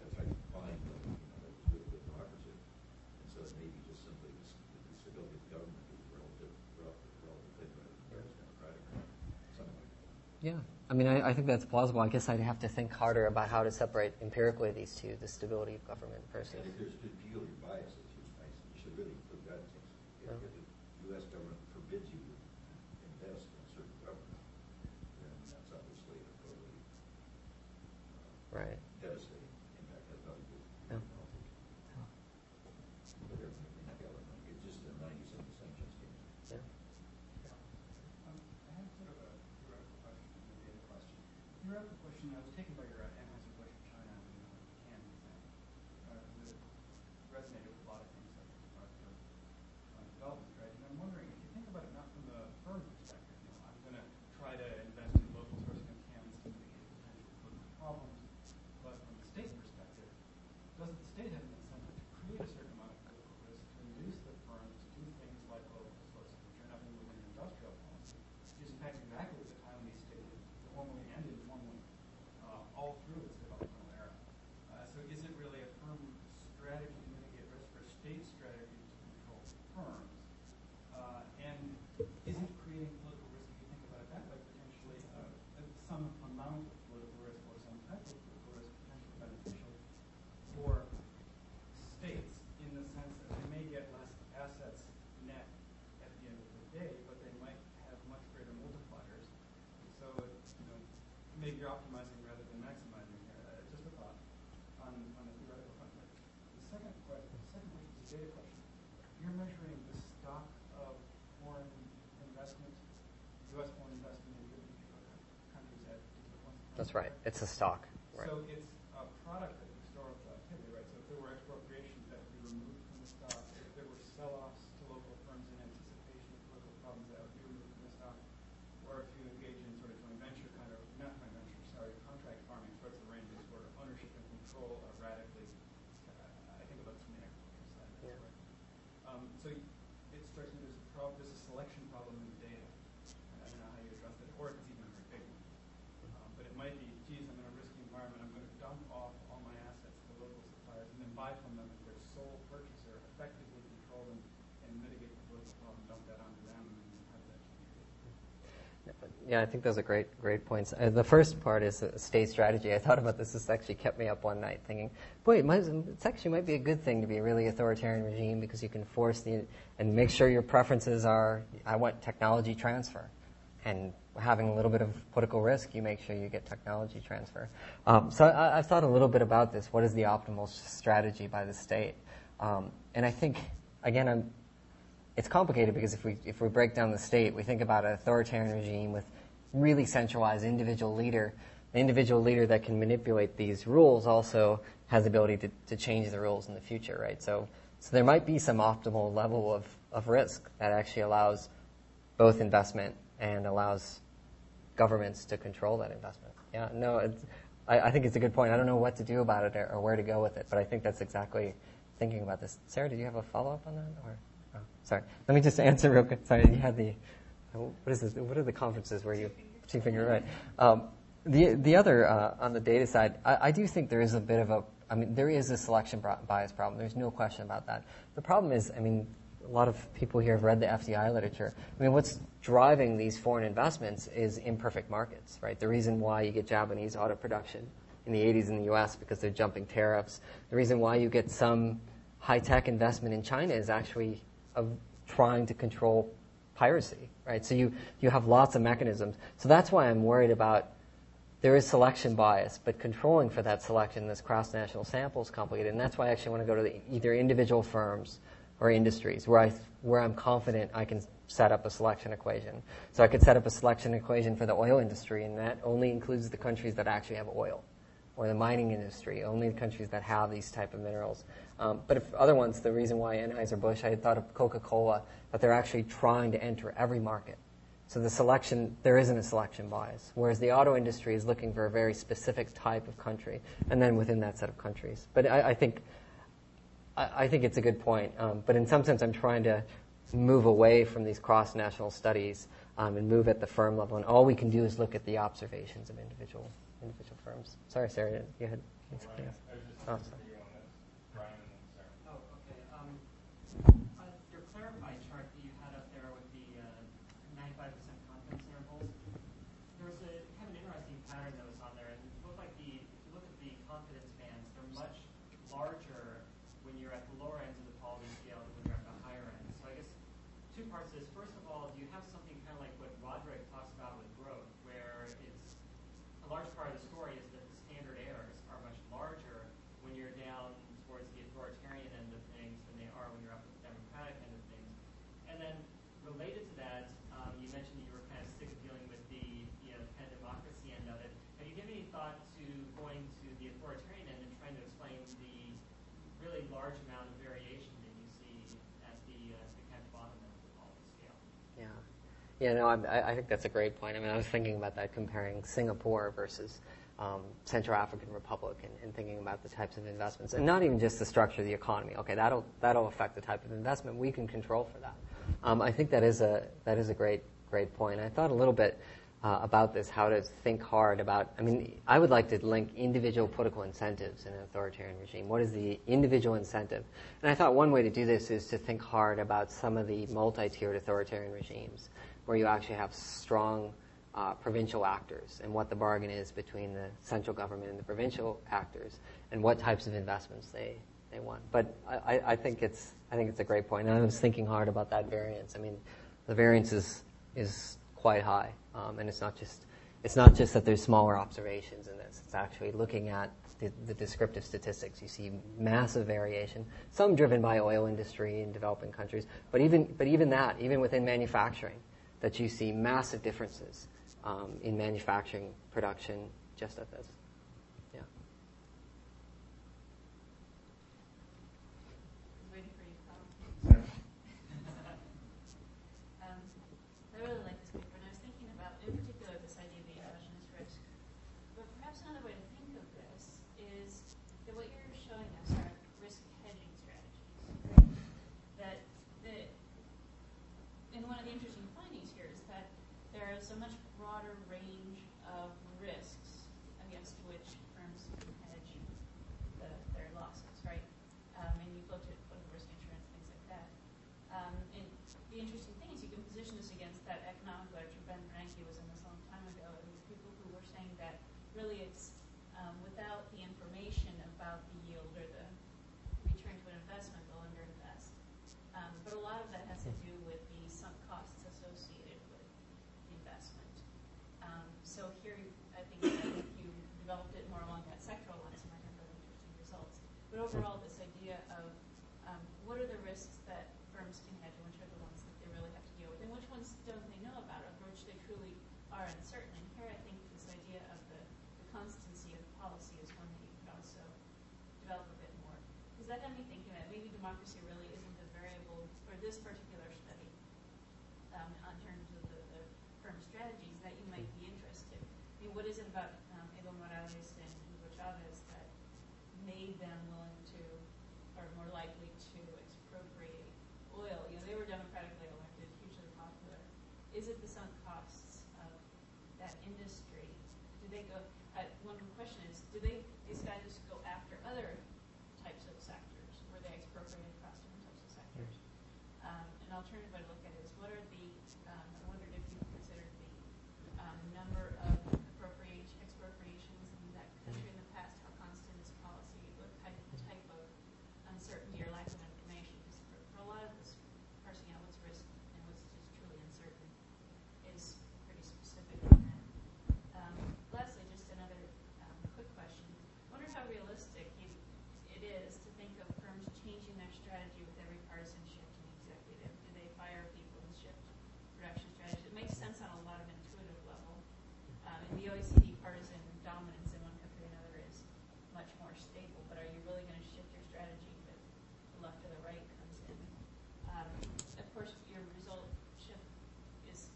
That's how you define, you know, that was really good democracy. And so it may be just simply the s- the stability of government is relative, relative, relative thing, whether it's democratic or not, something like that. Yeah, I mean, I, I think that's plausible. I guess I'd have to think harder about how to separate empirically these two, the stability of government versus. And if there's peculiar biases, you I- you should really include that. If Yeah. if the U.S. government forbids you to invest in a certain government, then that's obviously a totally uh, Right. devastating impact. That's not good. Yeah. But everything in that government, it's just a ninety-seven sanctions game. Yeah. Um, I have sort of a theoretical question and a data question. Theoretical question, I was taken by your uh, Anheuser-Busch China and uh, can example. Uh, that resonated with a lot of things that are for uh, development, right? And I'm wondering, if you think about it not from the firm perspective, you know, I'm going to try to invest in local sourcing of cans to mitigate potential political problems, but from the state perspective, does the state have an incentive to create a certain amount of political risk to induce the firms to do things like local sourcing, which are nothing within industrial policy, is in fact exactly the time these stated formally and informally uh, all through its developmental era. Uh, so is it really a firm strategy to mitigate risk or state strategy to control firms? Uh, and isn't creating political risk, if you think about it that way, potentially uh, some amount of political risk or some type of political risk potentially beneficial for states in the sense that they may get less assets net at the end of the day, but they might have much greater multipliers. So, you know, maybe you're optimizing rather than maximizing here. Uh, just a thought on, on the theoretical front. The second question, the second question is a data question. You're measuring the stock of foreign investment, U.S. foreign investment in different countries at different points. in time. That's right. It's a stock. Right. So it's a product of historical activity, right? So if there were expropriations that would be removed from the stock, if there were sell-offs to local firms in anticipation of political problems that would be removed from the stock, or if you engage in sort of joint venture kind of, not joint venture, sorry, contract farming sorts of arrangements where ownership and control are radically, uh, I think about this from the agriculture side, that's Yeah. right. Um, so it strikes me there's a prob, there's a selection problem in the data. And I don't know how you address it, or if it's even a very big one. Um, but it might be, geez, I'm in a risky environment, I'm going to dump off all my assets to local suppliers and then buy from them as their sole purchaser, effectively control them and mitigate the political problem, dump that onto them, and then have that change. Yeah, I think those are great, great points. Uh, the first part is uh, state strategy. I thought about this. This actually kept me up one night thinking, boy, it might, it's actually might be a good thing to be a really authoritarian regime because you can force the and make sure your preferences are. I want technology transfer, and having a little bit of political risk, you make sure you get technology transfer. Um, so I, I've thought a little bit about this. What is the optimal strategy by the state? Um, and I think, again, I'm it's complicated because if we if we break down the state, we think about an authoritarian regime with really centralized individual leader. The individual leader that can manipulate these rules also has the ability to, to change the rules in the future, right? So so there might be some optimal level of, of risk that actually allows both investment and allows governments to control that investment. Yeah, no, I, I think it's a good point. I don't know what to do about it or, or where to go with it, but I think that's exactly thinking about this. Sarah, did you have a follow up on that? Or oh, sorry, let me just answer real quick. Sorry, you had the what is this? What are the conferences where you two finger right? Um, the the other uh, on the data side, I, I do think there is a bit of a. I mean, there is a selection bias problem. There's no question about that. The problem is, I mean, a lot of people here have read the FDI literature. I mean, what's driving these foreign investments is imperfect markets, right? The reason why you get Japanese auto production in the 80s in the US because they're jumping tariffs. The reason why you get some high tech investment in China is actually of trying to control piracy, right? So you, you have lots of mechanisms. So that's why I'm worried about there is selection bias, but controlling for that selection, this cross-national sample is complicated. And that's why I actually want to go to the, either individual firms or industries where, I, where I'm confident I can set up a selection equation. So I could set up a selection equation for the oil industry, and that only includes the countries that actually have oil, or the mining industry, only the countries that have these type of minerals. Um, but if other ones, the reason why Anheuser-Busch, I thought of Coca-Cola, that they're actually trying to enter every market. So the selection, there isn't a selection bias, whereas the auto industry is looking for a very specific type of country, and then within that set of countries. But I, I think, I, I, think it's a good point. Um, but in some sense, I'm trying to move away from these cross-national studies um, and move at the firm level. And all we can do is look at the observations of individual individual firms. Sorry, Sarah, you had something else. Oh, sorry. Yeah, no, I, I, think that's a great point. I mean, I was thinking about that comparing Singapore versus um, Central African Republic and, and, thinking about the types of investments, and not even just the structure of the economy. Okay, that'll that'll affect the type of investment we can control for that. Um, I think that is a that is a great great point. I thought a little bit uh, about this, how to think hard about. I mean, I would like to link individual political incentives in an authoritarian regime. What is the individual incentive? And I thought one way to do this is to think hard about some of the multi-tiered authoritarian regimes where you actually have strong uh, provincial actors and what the bargain is between the central government and the provincial actors and what types of investments they, they want. But I, I think it's I think it's a great point. And I was thinking hard about that variance. I mean, the variance is is quite high, um, and it's not just it's not just that there's smaller observations in this. It's actually looking at the, the, descriptive statistics. You see massive variation, some driven by oil industry in developing countries, but even but even that, even within manufacturing, that you see massive differences um, in manufacturing production just at this. Yeah. Waiting for you, um, I really like this paper, and I was thinking about, in particular, this idea of the endogenous risk. But perhaps another way to think of this is that what you're showing us are risk hedging strategies. That, that, and one of the interesting there is a much broader range of risks against which firms can hedge the, their losses, right? Um, and you've looked at political risk insurance, things like that. Um, and the interesting thing is you can position this against that economic literature. Ben Bernanke was in this a long time ago. It was people who were saying that really it's um, without the information about the yield or the return to an investment, they'll underinvest. Um, but a lot of that has to do with the sunk costs associated so here, I think you developed it more along that sectoral lines, and I have really interesting results. But overall, this idea of um, what are the risks that firms can hedge, and which are the ones that they really have to deal with, and which ones don't they know about, or which they truly are uncertain. And here, I think this idea of the, the constancy of policy is one that you could also develop a bit more. Because that had me thinking that maybe democracy really isn't the variable for this particular study um, in terms of the, the firm strategies that you might be what is it about um, Evo Morales and Hugo Chavez that made them willing to, or more likely to expropriate oil? You know, they were democratically elected, hugely popular. Is it the sunk costs of that industry? Do they go? Uh, one question is, do they these guys just go after other types of sectors where they expropriate across different types of sectors? Um, an alternative way to look at it is, what are the um, I wondered if you considered the um, number of uncertainty or lack of information. Because for, for a lot of this, parsing out what's risk and what's just truly uncertain strategy with every partisan shift in the executive? Do they fire people and shift production strategies? It makes sense on a lot of intuitive level. Um, in the OECD, partisan dominance in one country or another is much more stable, but are you really going to shift your strategy if the left or the right comes in? Um, of course, your result shift is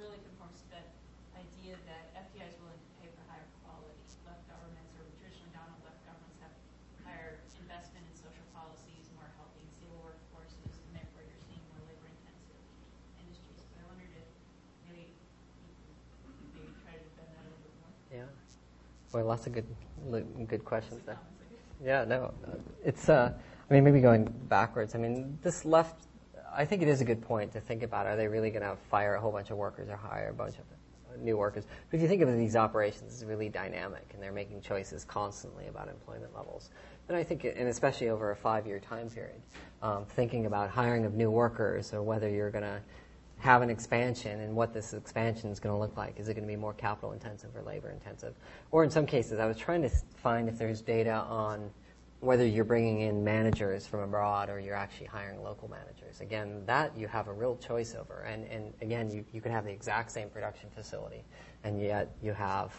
really conforms to that idea that FDI is willing to pay for higher quality. Left governments, or traditionally dominant left governments, have higher investment in social policies, more healthy and stable workforces, and therefore you're seeing more labor-intensive industries. But I wondered if maybe you could maybe try to defend that a little bit more. Yeah. Boy, lots of good, good questions there. Yeah, no, it's. Uh, I mean, maybe going backwards. I mean, this left. I think it is a good point to think about. Are they really going to fire a whole bunch of workers or hire a bunch of new workers? But if you think of these operations as really dynamic and they're making choices constantly about employment levels, then I think, and especially over a five-year time period, um, thinking about hiring of new workers or whether you're going to have an expansion and what this expansion is going to look like. Is it going to be more capital intensive or labor intensive? Or in some cases, I was trying to find if there's data on whether you're bringing in managers from abroad or you're actually hiring local managers. Again, that you have a real choice over. And, and again, you, you can have the exact same production facility, and yet you have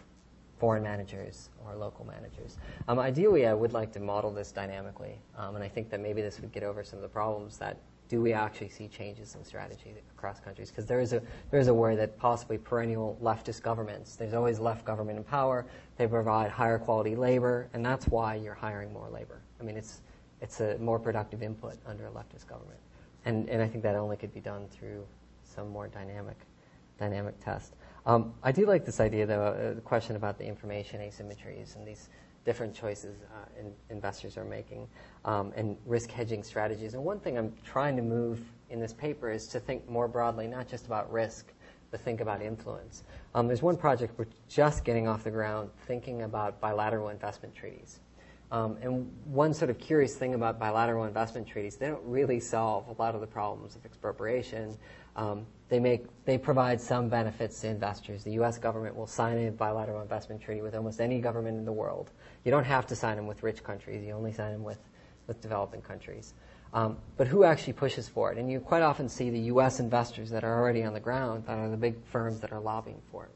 foreign managers or local managers. Um, ideally, I would like to model this dynamically, um, and I think that maybe this would get over some of the problems that do we actually see changes in strategy across countries? Because there is a there is a worry that possibly perennial leftist governments. There's always left government in power. They provide higher quality labor, and that's why you're hiring more labor. I mean, it's it's a more productive input under a leftist government, and and I think that only could be done through some more dynamic dynamic test. Um, I do like this idea, though, uh, the question about the information asymmetries and these different choices uh, in, investors are making um, and risk hedging strategies. And one thing I'm trying to move in this paper is to think more broadly, not just about risk, but think about influence. Um, there's one project we're just getting off the ground thinking about bilateral investment treaties. Um, and one sort of curious thing about bilateral investment treaties, they don't really solve a lot of the problems of expropriation. Um, they make they provide some benefits to investors. The U.S. government will sign a bilateral investment treaty with almost any government in the world. You don't have to sign them with rich countries. You only sign them with with developing countries. Um, but who actually pushes for it? And you quite often see the U.S. investors that are already on the ground that are the big firms that are lobbying for it.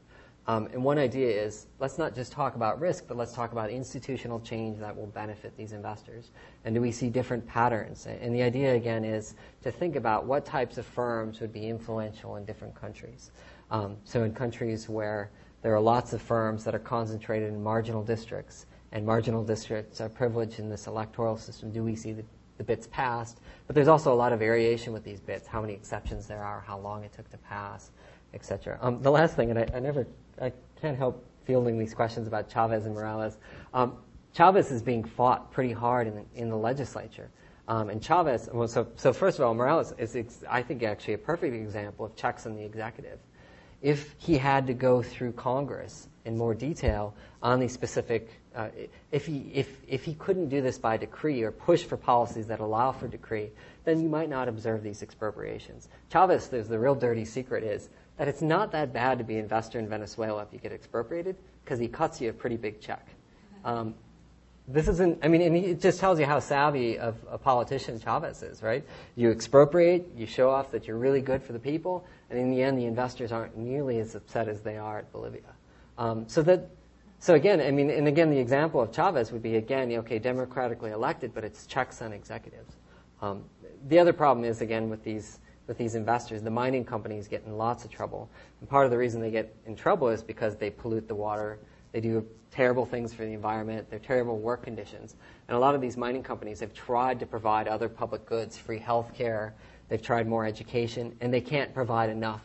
Um, and one idea is let's not just talk about risk, but let's talk about institutional change that will benefit these investors. And do we see different patterns? And the idea again is to think about what types of firms would be influential in different countries. Um, so in countries where there are lots of firms that are concentrated in marginal districts, and marginal districts are privileged in this electoral system, do we see the, the BITs passed? But there's also a lot of variation with these BITs, how many exceptions there are, how long it took to pass etc. Um, the last thing, and I, I, never, I can't help fielding these questions about Chavez and Morales. Um, Chavez is being fought pretty hard in the, in the legislature. Um, and Chavez, well, so, so first of all, Morales is, ex- I think, actually a perfect example of checks on the executive. If he had to go through Congress in more detail on these specific, uh, if, he, if, if he couldn't do this by decree or push for policies that allow for decree, then you might not observe these expropriations. Chavez, the real dirty secret is that it's not that bad to be an investor in Venezuela if you get expropriated because he cuts you a pretty big check. Um, this isn't, I mean, it just tells you how savvy of a politician Chavez is, right? You expropriate, you show off that you're really good for the people, and in the end, the investors aren't nearly as upset as they are at Bolivia. Um, so that, so again, I mean, and again, the example of Chavez would be again, okay, democratically elected, but it's checks on executives. Um, the other problem is again with these with these investors, the mining companies get in lots of trouble. And part of the reason they get in trouble is because they pollute the water. They do terrible things for the environment. They're terrible work conditions. And a lot of these mining companies have tried to provide other public goods, free health care. They've tried more education, and they can't provide enough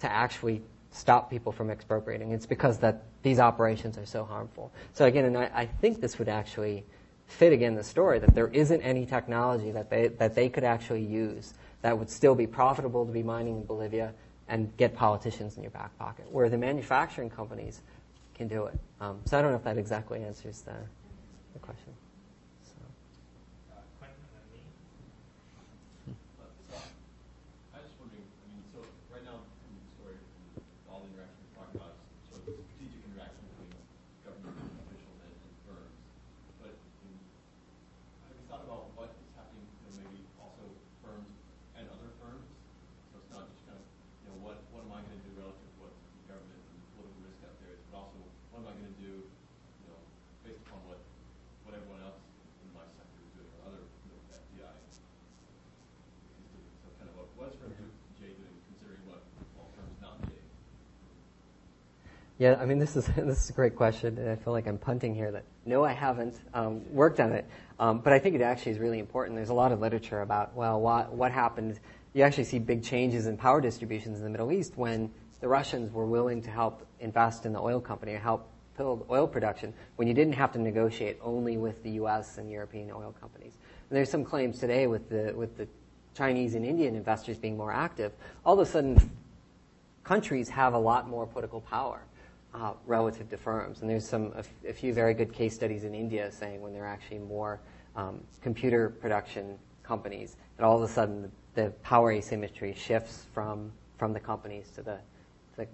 to actually stop people from expropriating. It's because that these operations are so harmful. So again, and I, I think this would actually fit again the story that there isn't any technology that they that they could actually use that would still be profitable to be mining in Bolivia and get politicians in your back pocket, where the manufacturing companies can do it. Um, so I don't know if that exactly answers the, the question. So. Uh, Quentin and then me. So, I was just wondering, I mean, so right now in the story, all the interactions we talk about is sort of the strategic interaction between government officials and, and firms. But in, have you thought about what is happening, you know, maybe Yeah, I mean, this is this is a great question, and I feel like I'm punting here. That no, I haven't um, worked on it, um, but I think it actually is really important. There's a lot of literature about well, what what happened. You actually see big changes in power distributions in the Middle East when the Russians were willing to help invest in the oil company, help build oil production, when you didn't have to negotiate only with the U.S. and European oil companies. And there's some claims today with the with the Chinese and Indian investors being more active. All of a sudden, countries have a lot more political power uh, relative to firms. And there's some a, f- a few very good case studies in India saying when there are actually more um, computer production companies, that all of a sudden the, the power asymmetry shifts from from the companies to the, to the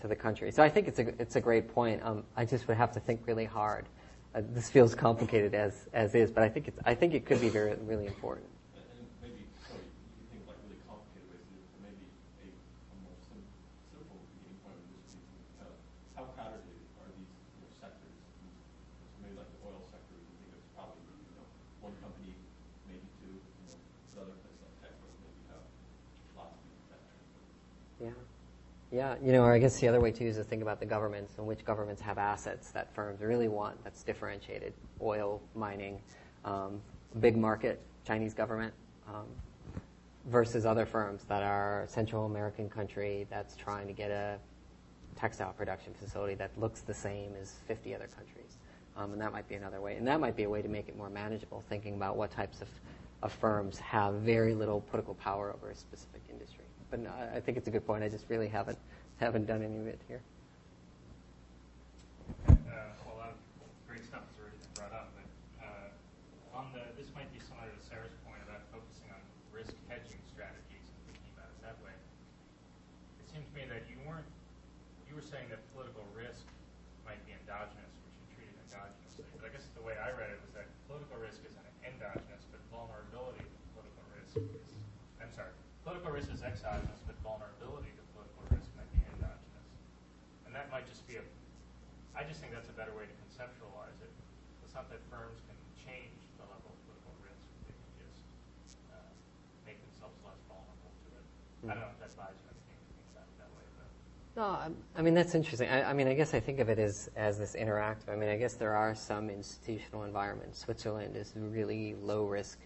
to the country. So I think it's a it's a great point. Um, I just would have to think really hard. Uh, this feels complicated as as is, but I think it's I think it could be very really important. And and maybe, sorry, you think like really complicated ways, but maybe a, a more sim- simple beginning point would just be uh, how crowded are these you know, sectors? So maybe like the oil sector, you think it's probably you know one company, maybe two. You know, but other places like tech, where maybe you have lots of different sectors. Yeah. Yeah, you know, or I guess the other way too is to think about the governments and which governments have assets that firms really want that's differentiated. Oil, mining, um, big market, Chinese government, um, versus other firms that are Central American country that's trying to get a textile production facility that looks the same as 50 other countries. Um, and that might be another way. And that might be a way to make it more manageable, thinking about what types of, of firms have very little political power over a specific industry. But no, I I think it's a good point. I just really haven't haven't done any of it here. Uh, well, a lot of great stuff has already been brought up, but uh, on the this might be similar to Sarah's point about focusing on risk hedging strategies and thinking about it that way. It seems to me that you weren't you were saying that political risk might be endogenous, which you treated endogenously. But I guess the way I read it was that political risk is an endogenous, but vulnerability to political risk is I'm sorry, political risk is exogenous, but vulnerability to political risk might be endogenous. And that might just be a I just think that's a better way to conceptualize it. It's not that firms can change the level of political risk; they can just uh, make themselves less vulnerable to it. I don't know if that buys you anything that way, No, I mean that's interesting. I, I mean, I guess I think of it as as this interactive. I mean, I guess there are some institutional environments. Switzerland is really low risk,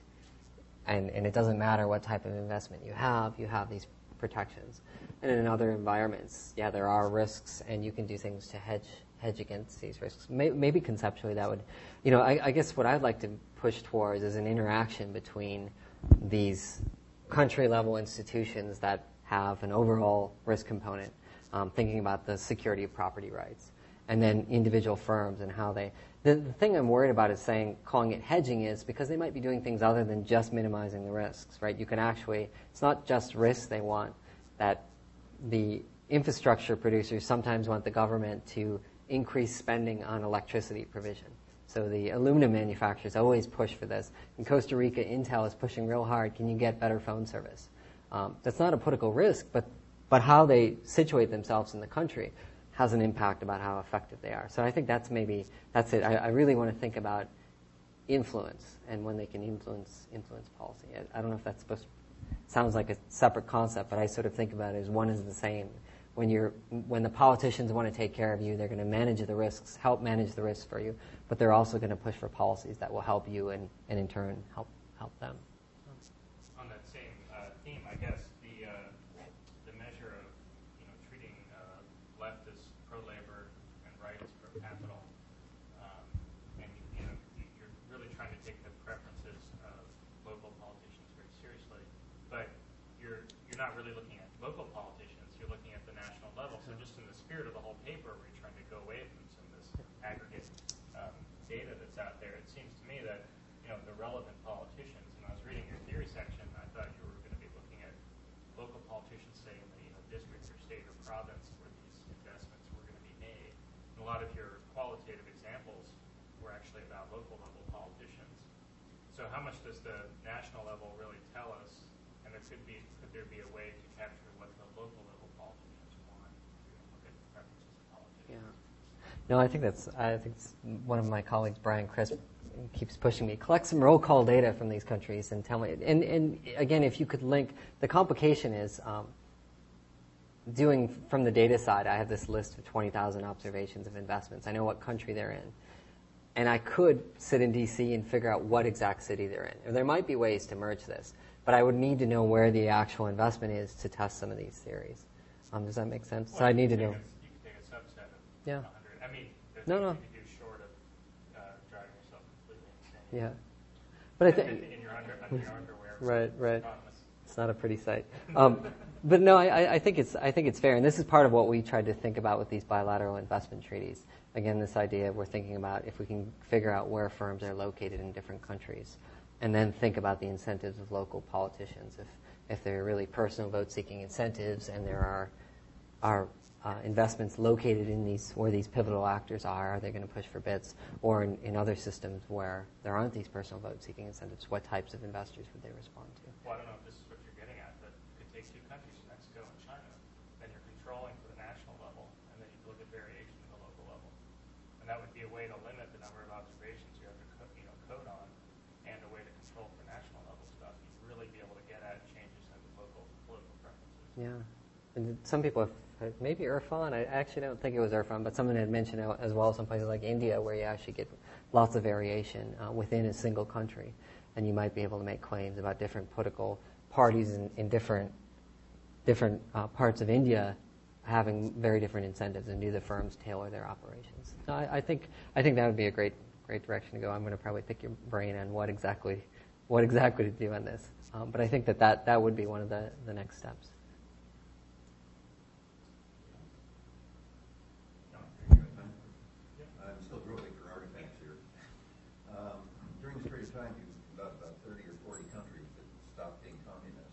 and and it doesn't matter what type of investment you have. You have these protections. And in other environments, yeah, there are risks, and you can do things to hedge hedge against these risks. Maybe conceptually that would, you know, I, I guess what I'd like to push towards is an interaction between these country level institutions that have an overall risk component, um, thinking about the security of property rights, and then individual firms and how they. The, the thing I'm worried about is saying calling it hedging is because they might be doing things other than just minimizing the risks, right? You can actually, it's not just risks they want, that the infrastructure producers sometimes want the government to increase spending on electricity provision. So the aluminum manufacturers always push for this. In Costa Rica, Intel is pushing real hard. Can you get better phone service? Um, that's not a political risk, but but how they situate themselves in the country has an impact about how effective they are. So I think that's maybe that's it. I, I really want to think about influence and when they can influence influence policy. I, I don't know if that's supposed. To, sounds like a separate concept, but I sort of think about it as one is the same. When you're when the politicians want to take care of you, they're going to manage the risks, help manage the risks for you, but they're also going to push for policies that will help you and, and in turn help help them. on that same uh, theme, I guess the uh, the measure of you know treating uh, left as pro labor and right as pro capital, um, and you know you're really trying to take the preferences of local politicians very seriously, but you're you're not really looking at local politicians. You're looking at the national level. So just in the spirit of the whole paper, we're trying to go away from some of this aggregate um, data that's out there. It seems to me that you know the relevant politicians. And I was reading your theory section. I thought you were going to be looking at local politicians, say in the you know, district or state or province where these investments were going to be made. And a lot of your qualitative examples were actually about local level politicians. So how much does the national level really tell us? And there could be could there be a way to capture what the local level politicians want? Look at the preferences of politicians. Yeah. No, I think that's. I think one of my colleagues, Brian Crisp, keeps pushing me. Collect some roll call data from these countries and tell me. And and again, if you could link, the complication is um, doing from the data side, I have this list of 20,000 observations of investments. I know what country they're in. And I could sit in DC and figure out what exact city they're in. And there might be ways to merge this, but I would need to know where the actual investment is to test some of these theories. Um, does that make sense? so I need to know. a- You can take a subset of Yeah. 100. I mean, there's No, nothing no. you can do short of uh, driving yourself completely insane. Yeah. But I think. In your under- under your underwear. Right, right. It's not a pretty sight. Um, but no, I- I think it's I think it's fair, and this is part of what we tried to think about with these bilateral investment treaties. Again, this idea we're thinking about if we can figure out where firms are located in different countries, and then think about the incentives of local politicians. If if there are really personal vote-seeking incentives, and there are are uh, investments located in these where these pivotal actors are, are they going to push for BITs, Or in, in other systems where there aren't these personal vote-seeking incentives, what types of investors would they respond to? Well, I don't know if this is what you're getting at, but you could take two countries, Mexico and China, then you're controlling for the national level, and then you look at variation at the local level. And that would be a way to limit the number of observations you have to co- you know, code on, and a way to control for national level stuff. You'd really be able to get at changes in the local political preferences. Yeah. And some people have, maybe Irfan, I actually don't think it was Irfan, but someone had mentioned it as well some places like India where you actually get lots of variation uh, within a single country. And you might be able to make claims about different political parties in, in different, different uh, parts of India having very different incentives and do the firms tailor their operations. So I, I, think, I think that would be a great, great direction to go. I'm going to probably pick your brain on what exactly, what exactly to do on this. Um, but I think that, that that would be one of the, the next steps. I'm still groping for artifacts here. Um, During this period of time, you about, about thirty or forty countries that stopped being communist.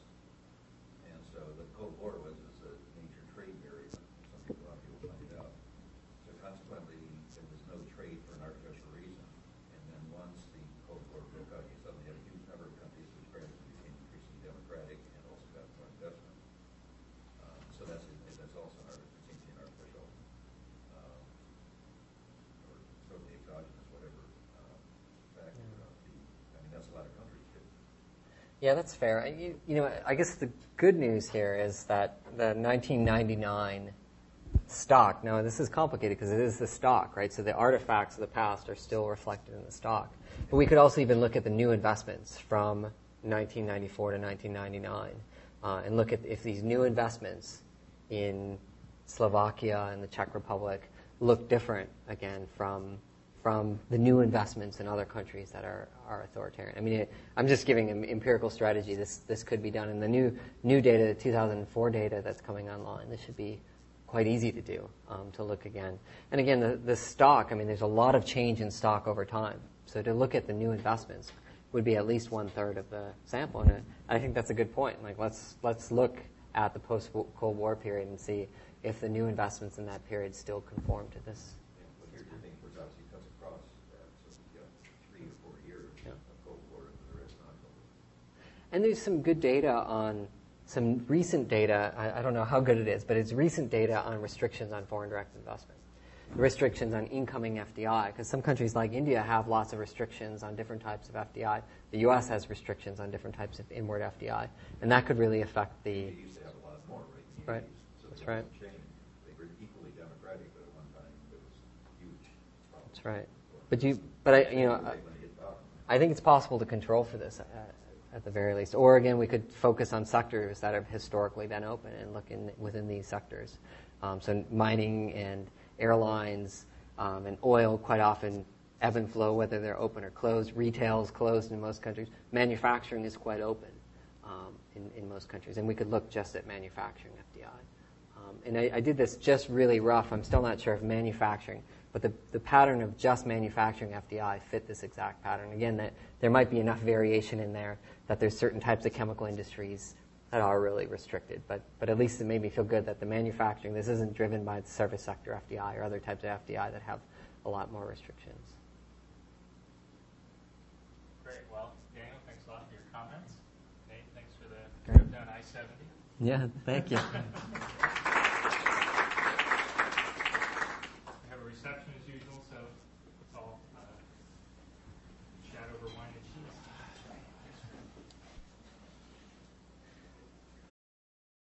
And so the Cold War was as a major trade barrier, some people, a lot of people pointed out. So consequently, there was no trade for an artificial reason. And then once the Cold War broke out, you suddenly had a huge number of countries which gradually became increasingly democratic and also got more investment. Um, So that's, that's also an art, it seems to be an artificial, um, or totally exogenous, whatever, um, factor. uh, the- I mean, that's a lot of countries too. Yeah, that's fair. You, you know, I guess the good news here is that the 1999 stock. Now, this is complicated because it is the stock, right? So the artifacts of the past are still reflected in the stock. But we could also even look at the new investments from 1994 to 1999 uh, and look at if these new investments in Slovakia and the Czech Republic look different again from from the new investments in other countries that are, are authoritarian. I mean, it, I'm just giving an empirical strategy. This this could be done in the new new data, the 2004 data that's coming online. This should be quite easy to do um, to look again. And again, the, the stock. I mean, there's a lot of change in stock over time. So to look at the new investments would be at least one third of the sample, and I think that's a good point. Like let's let's look at the post Cold War period and see if the new investments in that period still conform to this. Yeah, But here's the thing, of course, obviously cuts across that, so you got three or four years Yeah. of Cold War and the rest non-Cold War. And there's some good data on some recent data. I, I don't know how good it is, but it's recent data on restrictions on foreign direct investment, restrictions on incoming FDI, because some countries like India have lots of restrictions on different types of FDI. The U.S. has restrictions on different types of inward FDI, and that could really affect the. They used to have a lot more, right? Right. So That's right. They were equally democratic, at one time it was huge. That's right. But you, but I, you know, I- When it hit bottom. I think it's possible to control for this at, at the very least. Or again, we could focus on sectors that have historically been open and look in, within these sectors. Um, so mining and airlines um, and oil quite often ebb and flow whether they're open or closed. Retail is closed in most countries. Manufacturing is quite open um, in, in most countries. And we could look just at manufacturing FDI. Um, and I, I did this just really rough. I'm still not sure if manufacturing, but the, the pattern of just manufacturing FDI fit this exact pattern. Again, that there might be enough variation in there that there's certain types of chemical industries that are really restricted. But, but at least it made me feel good that the manufacturing, this isn't driven by the service sector FDI or other types of FDI that have a lot more restrictions. Great. Well, Daniel, thanks a lot for your comments. Nate, thanks for the Great. trip down I-70. Yeah, thank you.